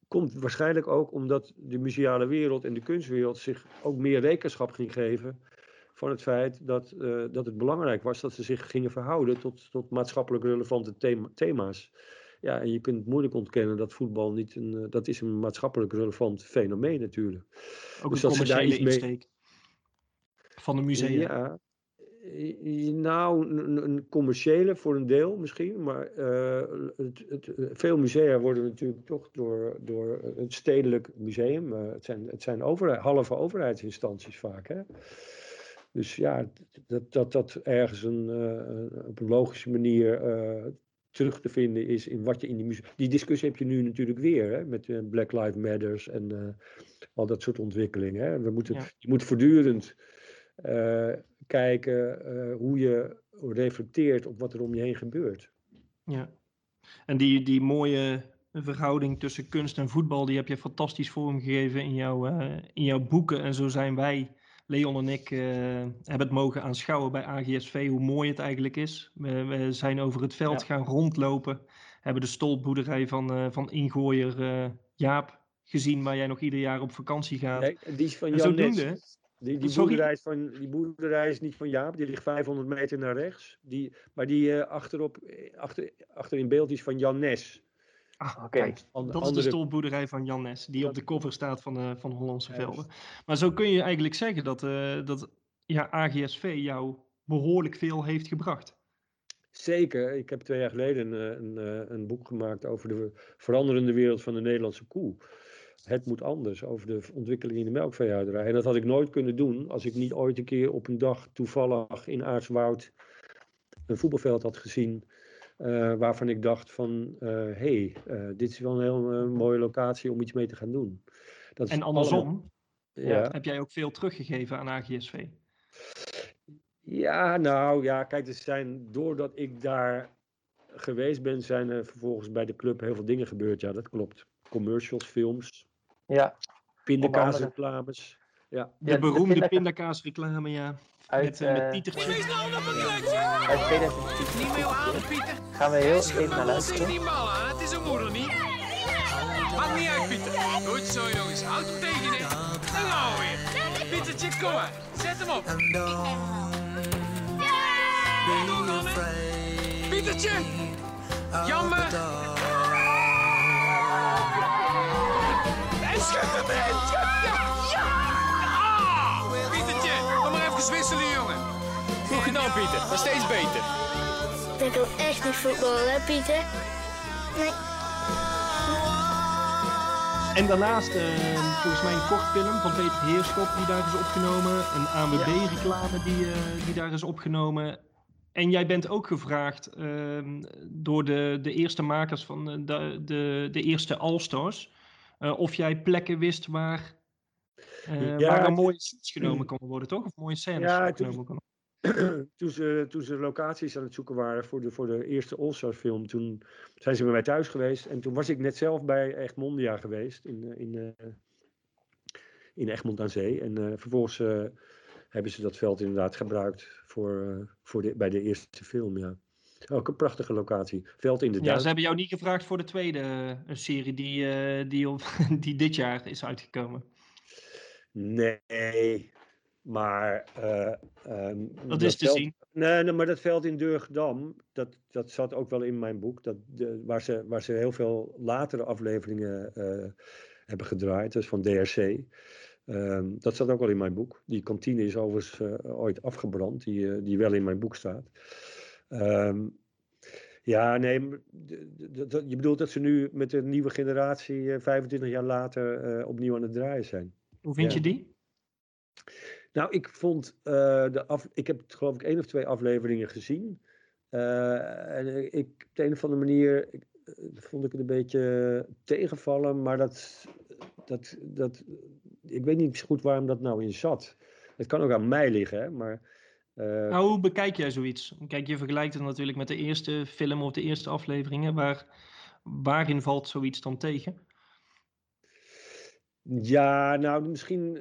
komt waarschijnlijk ook omdat de museale wereld en de kunstwereld zich ook meer rekenschap ging geven van het feit dat, eh, dat het belangrijk was dat ze zich gingen verhouden tot, tot maatschappelijk relevante thema- thema's. Ja, en je kunt moeilijk ontkennen dat voetbal niet een, eh, dat is een maatschappelijk relevant fenomeen natuurlijk. ook dus een ze daar commerciële iets mee- van de musea. Ja, nou, een, een commerciële voor een deel misschien, maar eh, het, het, veel musea worden natuurlijk toch door, door het stedelijk museum, eh, het zijn, het zijn overheid, halve overheidsinstanties vaak. Hè? Dus ja, dat dat, dat ergens een, eh, op een logische manier terug te vinden is in wat je in die musea... Die discussie heb je nu natuurlijk weer, hè, met Black Lives Matters en al dat soort ontwikkelingen. Hè? We moeten, Ja. Je moet voortdurend kijken eh, hoe je reflecteert op wat er om je heen gebeurt. Ja. En die, die mooie verhouding tussen kunst en voetbal, die heb je fantastisch vormgegeven in jouw, eh, in jouw boeken. En zo zijn wij, Leon en ik, eh, hebben het mogen aanschouwen bij AGSV, hoe mooi het eigenlijk is. We, we zijn over het veld Ja. gaan rondlopen, hebben de stolpboerderij van, van ingooier Jaap gezien, waar jij nog ieder jaar op vakantie gaat. Nee, die is van En Jan zodoende- Nets. Die, die, boerderij is van, die boerderij is niet van Jaap, die ligt 500 meter naar rechts. Die, maar die eh, achterop, eh, achter, achter in beeld is van Jan Nes. Ah, Oké. dat is de andere- stolpboerderij van Jan Nes, die op de cover staat van, eh, van Hollandse Juist. Velden. Maar zo kun je eigenlijk zeggen dat, eh, dat ja, AGSV jou behoorlijk veel heeft gebracht. Zeker. Ik heb twee jaar geleden een, een, een, een boek gemaakt over de veranderende wereld van de Nederlandse koe. Het moet anders, over de ontwikkeling in de melkveehouderij. En dat had ik nooit kunnen doen als ik niet ooit een keer op een dag toevallig in Aartswoud een voetbalveld had gezien. Uh, waarvan ik dacht van, hé, hey, uh, dit is wel een heel mooie locatie om iets mee te gaan doen. Dat en andersom ja. heb jij ook veel teruggegeven aan AGSV? Ja, nou ja, kijk, er zijn, doordat ik daar geweest ben, zijn er vervolgens bij de club heel veel dingen gebeurd. Ja, dat klopt. Commercials, films. Ja. Pindakaasreclames. Ja. De ja, beroemde de pindakaasreclame, ja. Uit, met, uh, met Pieter. Wees nou nog een klutje! Uit 2010. Niet meer aan, Pieter. Gaan we heel even naar luisteren. die bal aan, het is een moeder niet. Maakt niet uit, Pieter. Goed zo, jongens. Houd hem tegen. En nou weer. Pietertje, kom maar. Zet hem op. Pietertje! Jammer! Hem erin! Ja! Ja! Ah! Pietertje, kom maar even wisselen, jongen. Goed gedaan, Pieter. Dat is steeds beter. Ik wil echt niet voetballen, hè, Pieter? Nee. En daarnaast, uh, volgens mij een kortfilm van Peter Heerschop die daar is opgenomen. Een ANWB-reclame die, uh, die daar is opgenomen. En jij bent ook gevraagd uh, door de, de eerste makers van de, de, de eerste All-Stars. Uh, of jij plekken wist waar, uh, ja, waar er mooie scenes genomen konden worden, toch? Of mooie scènes ja, genomen konden (clears throat) toen ze, toen ze locaties aan het zoeken waren voor de, voor de eerste All-Stars film, toen zijn ze bij mij thuis geweest. En toen was ik net zelf bij Egmondia geweest, in, in, in Egmond aan Zee. En vervolgens hebben ze dat veld inderdaad gebruikt voor, voor de, bij de eerste film, ja. Ook een prachtige locatie. Veld in de. Ja, ze hebben jou niet gevraagd voor de tweede uh, serie die, uh, die, op, (laughs) die dit jaar is uitgekomen. Nee, maar... Um, dat, dat is te zien. Nee, nee, maar dat veld in Durgedam, dat, dat zat ook wel in mijn boek. Dat, de, waar, ze, waar ze heel veel latere afleveringen hebben gedraaid, dus van DRC. Um, dat staat ook al in mijn boek. Die kantine is overigens ooit afgebrand, die, die wel in mijn boek staat. Um, ja, nee, je bedoelt dat ze nu met de nieuwe generatie uh, 25 jaar later opnieuw aan het draaien zijn. Hoe vind ja. je die? Nou, ik vond de af, ik heb geloof ik één of twee afleveringen gezien. en ik, op de een of andere manier ik, vond ik het een beetje tegenvallen, maar dat, dat, dat, ik weet niet goed waarom dat nou in zat. Het kan ook aan mij liggen, hè, maar... Uh... Nou, hoe bekijk jij zoiets? Kijk, je vergelijkt het natuurlijk met de eerste film of de eerste afleveringen. Waar, waarin valt zoiets dan tegen? Ja, nou, misschien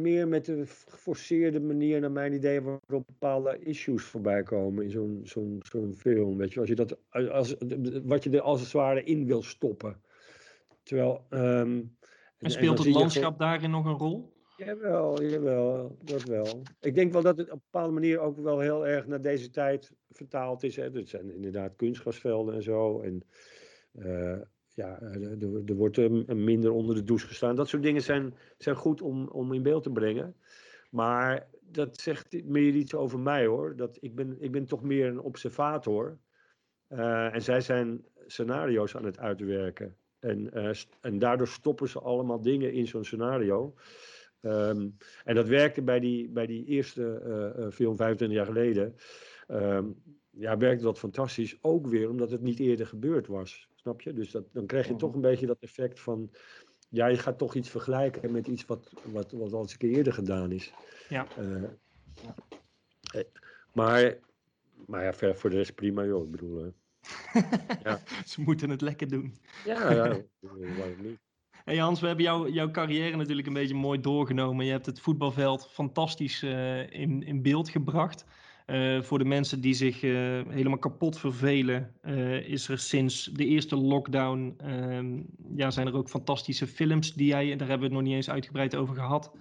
meer met de geforceerde manier, naar mijn idee, waarop bepaalde issues voorbij komen in zo'n zo'n zo'n film. Weet je, als je dat, als, wat je er als het ware in wil stoppen. Terwijl. Um, en speelt en het landschap daarin nog een rol? Jawel, jawel, dat wel. Ik denk wel dat het op een bepaalde manier ook wel heel erg naar deze tijd vertaald is. Het zijn inderdaad kunstgrasvelden en zo. En uh, ja, er, er wordt minder onder de douche gestaan. Dat soort dingen zijn, zijn goed om, om in beeld te brengen. Maar dat zegt meer iets over mij hoor. Dat ik, ben, ik ben toch meer een observator. Uh, en zij zijn scenario's aan het uitwerken. En, uh, en daardoor stoppen ze allemaal dingen in zo'n scenario. Um, en dat werkte bij die, bij die eerste uh, film 25 jaar geleden. Um, ja, werkte dat fantastisch. Ook weer omdat het niet eerder gebeurd was. Snap je? Dus dat, dan krijg je toch een beetje dat effect van. Ja, je gaat toch iets vergelijken met iets wat, wat, wat al eens een keer eerder gedaan is. Ja. Uh, maar, maar ja, ver, voor de rest prima, joh. Ik bedoel. (laughs) Ja. Ze moeten het lekker doen. Ja, ja waarom niet? Hey Hans, we hebben jou, jouw carrière natuurlijk een beetje mooi doorgenomen. Je hebt het voetbalveld fantastisch uh, in, in beeld gebracht. Uh, voor de mensen die zich uh, helemaal kapot vervelen, is er sinds de eerste lockdown, ehm, ja, zijn er ook fantastische films die jij, daar hebben we het nog niet eens uitgebreid over gehad.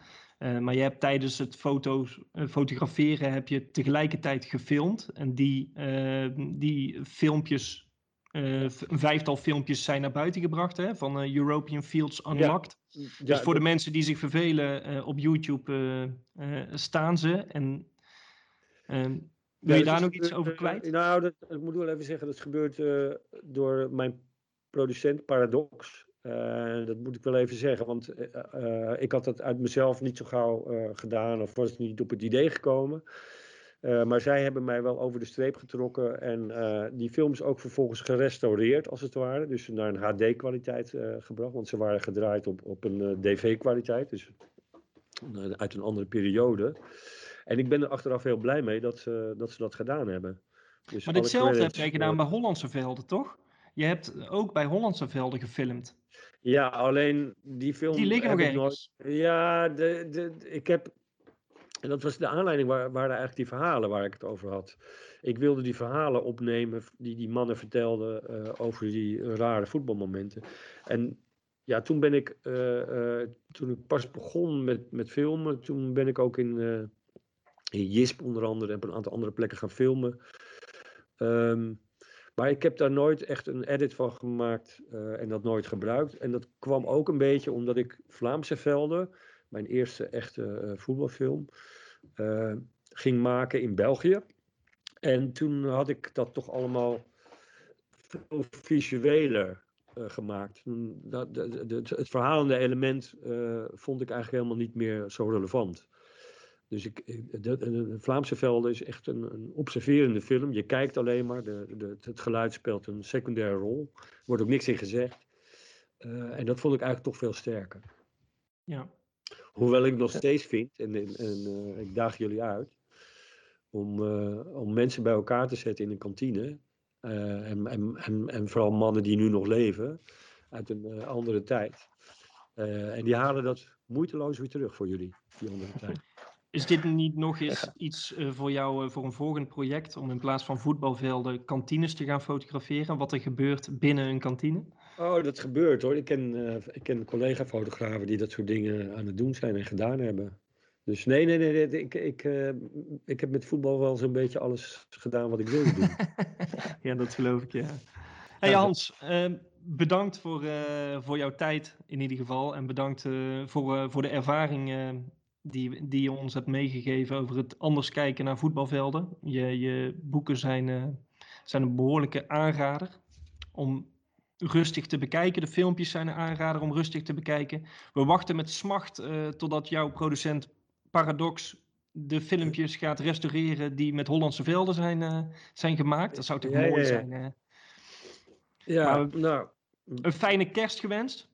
maar je hebt tijdens het foto's, fotograferen heb je tegelijkertijd gefilmd. En die, ehm, die filmpjes een vijftal filmpjes zijn naar buiten gebracht hè, van European Fields Unlocked. Ja, ja, dus voor de mensen die zich vervelen, op YouTube staan ze. En Wil je daar nog iets over eh, kwijt? Nou, dat, ik moet wel even zeggen, dat eh, door mijn producent Paradox. Eh, dat moet ik wel even zeggen, want eh, eh, ik had dat uit mezelf niet zo gauw eh, gedaan of was niet op het idee gekomen. Eh, maar zij hebben mij wel over de streep getrokken en eh, die film is ook vervolgens gerestaureerd, als het ware. Dus naar een HD-kwaliteit eh, gebracht, want ze waren gedraaid op, op een DV-kwaliteit, dus uit een andere periode. En ik ben er achteraf heel blij mee dat ze dat, ze dat gedaan hebben. Dus Maar ditzelfde heb jij gedaan bij Hollandse Velden, toch? Je hebt ook bij Hollandse Velden gefilmd. Ja, alleen die film. Die liggen nog nooit- Ja, de, de- ik heb. En dat was de aanleiding, waar, waren eigenlijk die verhalen waar ik het over had. Ik wilde die verhalen opnemen die die mannen vertelden eh, over die rare voetbalmomenten. En ja, toen ben ik, eh, eh, toen ik pas begon met, met filmen, toen ben ik ook in, in Jisp onder andere en op een aantal andere plekken gaan filmen. Ehm, maar ik heb daar nooit echt een edit van gemaakt en dat nooit gebruikt. En dat kwam ook een beetje omdat ik Vlaamse Velden, mijn eerste echte eh, voetbalfilm, eh, ging maken in België. En toen had ik dat toch allemaal veel visueler eh, gemaakt. Dat, het verhalende element vond ik eigenlijk helemaal niet meer zo relevant. Dus ik, de, Vlaamse Velden is echt een, een observerende film. Je kijkt alleen maar, de, het geluid speelt een secundaire rol. Er wordt ook niks in gezegd. En dat vond ik eigenlijk toch veel sterker. Ja. Hoewel ik nog steeds vind, en, en, en, eh, ik daag jullie uit, om, eh, om mensen bij elkaar te zetten in een kantine. eh, en, en, en, en vooral mannen die nu nog leven, uit een andere tijd. En die halen dat moeiteloos weer terug voor jullie, die andere (laughs) tijd. Is dit niet nog (laughs) eens iets voor jou voor een volgend project? Om in plaats van voetbalvelden kantines te gaan fotograferen? Wat er gebeurt binnen een kantine? Oh, dat gebeurt hoor. Ik ken, eh, ik ken collega-fotografen die dat soort dingen aan het doen zijn en gedaan hebben. Dus nee, nee, nee. nee, Ik, ik, eh, ik heb met voetbal wel zo'n beetje alles gedaan wat ik wilde doen. (laughs) Ja, dat geloof ik, ja. Hey Hans, eh, bedankt voor, eh, voor jouw tijd in ieder geval. En bedankt voor, voor de ervaring eh, die, die je ons hebt meegegeven over het anders kijken naar voetbalvelden. Je, je boeken zijn, zijn een behoorlijke aanrader om rustig te bekijken. De filmpjes zijn een aanrader om rustig te bekijken. We wachten met smacht eh, totdat jouw producent Paradox de filmpjes gaat restaureren die met Hollandse velden zijn, eh, zijn gemaakt. Dat zou toch Ja, mooi ja. zijn? eh? Ja, Maar- nou, Een fijne kerst gewenst.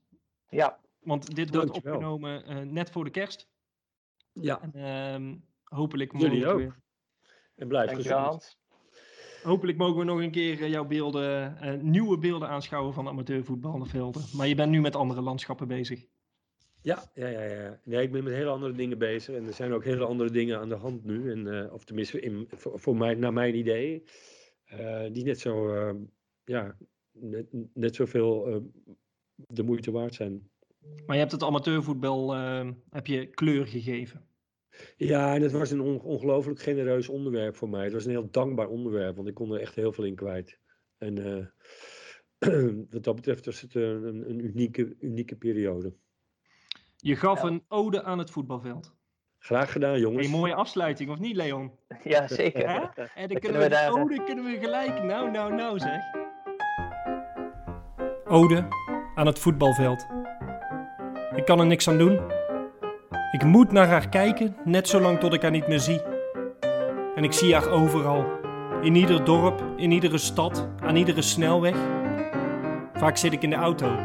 Ja, Want dit wordt Dankjewel. opgenomen eh, net voor de kerst. ja. En ehm, hopelijk, Jullie ook. En blijf dankjewel gezond. Hopelijk mogen we nog een keer eh, jouw beelden, eh, nieuwe beelden aanschouwen van amateurvoetbalvelden. Maar je bent nu met andere landschappen bezig. Ja, ja, ja, ja. Nee, ik ben met hele andere dingen bezig. En er zijn ook hele andere dingen aan de hand nu. En, eh, of tenminste, in, voor, voor mij, naar mijn idee. die net zo, ja, net, net zoveel de moeite waard zijn. Maar je hebt het amateurvoetbal heb je kleur gegeven. Ja, en het was een on- ongelooflijk genereus onderwerp voor mij. Het was een heel dankbaar onderwerp, want ik kon er echt heel veel in kwijt. En eh, (clears throat) wat dat betreft was het een, een, een unieke, unieke periode. Je gaf Ja. een ode aan het voetbalveld. Graag gedaan, jongens. Een mooie afsluiting, of niet, Leon? (laughs) Ja, zeker. Hè? En dan kunnen kunnen we daar, eh, ode kunnen we gelijk. Nou, nou, nou zeg. Ode aan het voetbalveld. Ik kan er niks aan doen. Ik moet naar haar kijken, net zolang tot ik haar niet meer zie. En ik zie haar overal. In ieder dorp, in iedere stad, aan iedere snelweg. Vaak zit ik in de auto.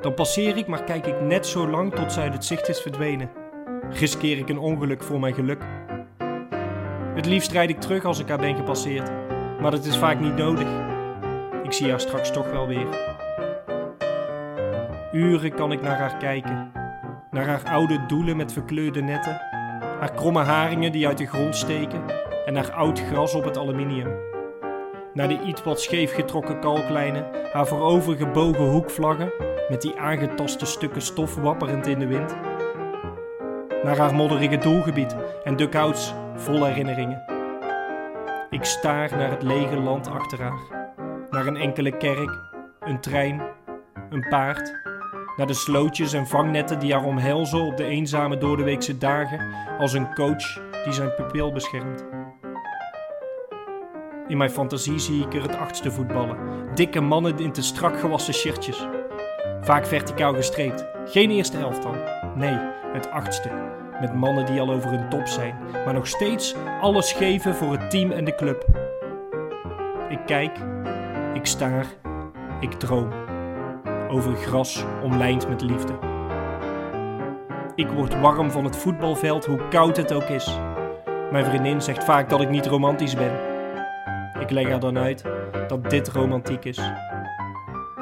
Dan passeer ik, maar kijk ik net zo lang tot zij uit het zicht is verdwenen. Riskeer ik een ongeluk voor mijn geluk. Het liefst rijd ik terug als ik haar ben gepasseerd, maar dat is vaak niet nodig. Ik zie haar straks toch wel weer. Uren kan ik naar haar kijken. Naar haar oude doelen met verkleurde netten. Haar kromme haringen die uit de grond steken. En haar oud gras op het aluminium. Naar de iets wat scheef getrokken kalklijnen. Haar voorover gebogen hoekvlaggen. Met die aangetaste stukken stof wapperend in de wind. Naar haar modderige doelgebied en dukouts vol herinneringen. Ik staar naar het lege land achter haar. Naar een enkele kerk, een trein, een paard. Naar de slootjes en vangnetten die haar omhelzen op de eenzame doordeweekse dagen als een coach die zijn pupil beschermt. In mijn fantasie zie ik er het achtste voetballen. Dikke mannen in te strak gewassen shirtjes. Vaak verticaal gestreept. Geen eerste elftal. Nee, het achtste. Met mannen die al over hun top zijn, maar nog steeds alles geven voor het team en de club. Ik kijk, ik staar, ik droom. Over gras omlijnd met liefde. Ik word warm van het voetbalveld, hoe koud het ook is. Mijn vriendin zegt vaak dat ik niet romantisch ben. Ik leg haar dan uit dat dit romantiek is.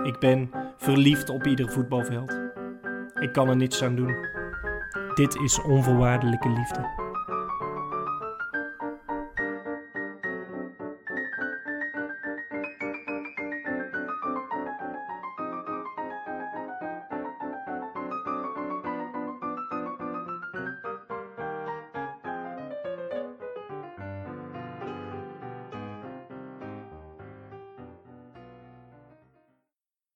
Ik ben verliefd op ieder voetbalveld. Ik kan er niets aan doen. Dit is onvoorwaardelijke liefde.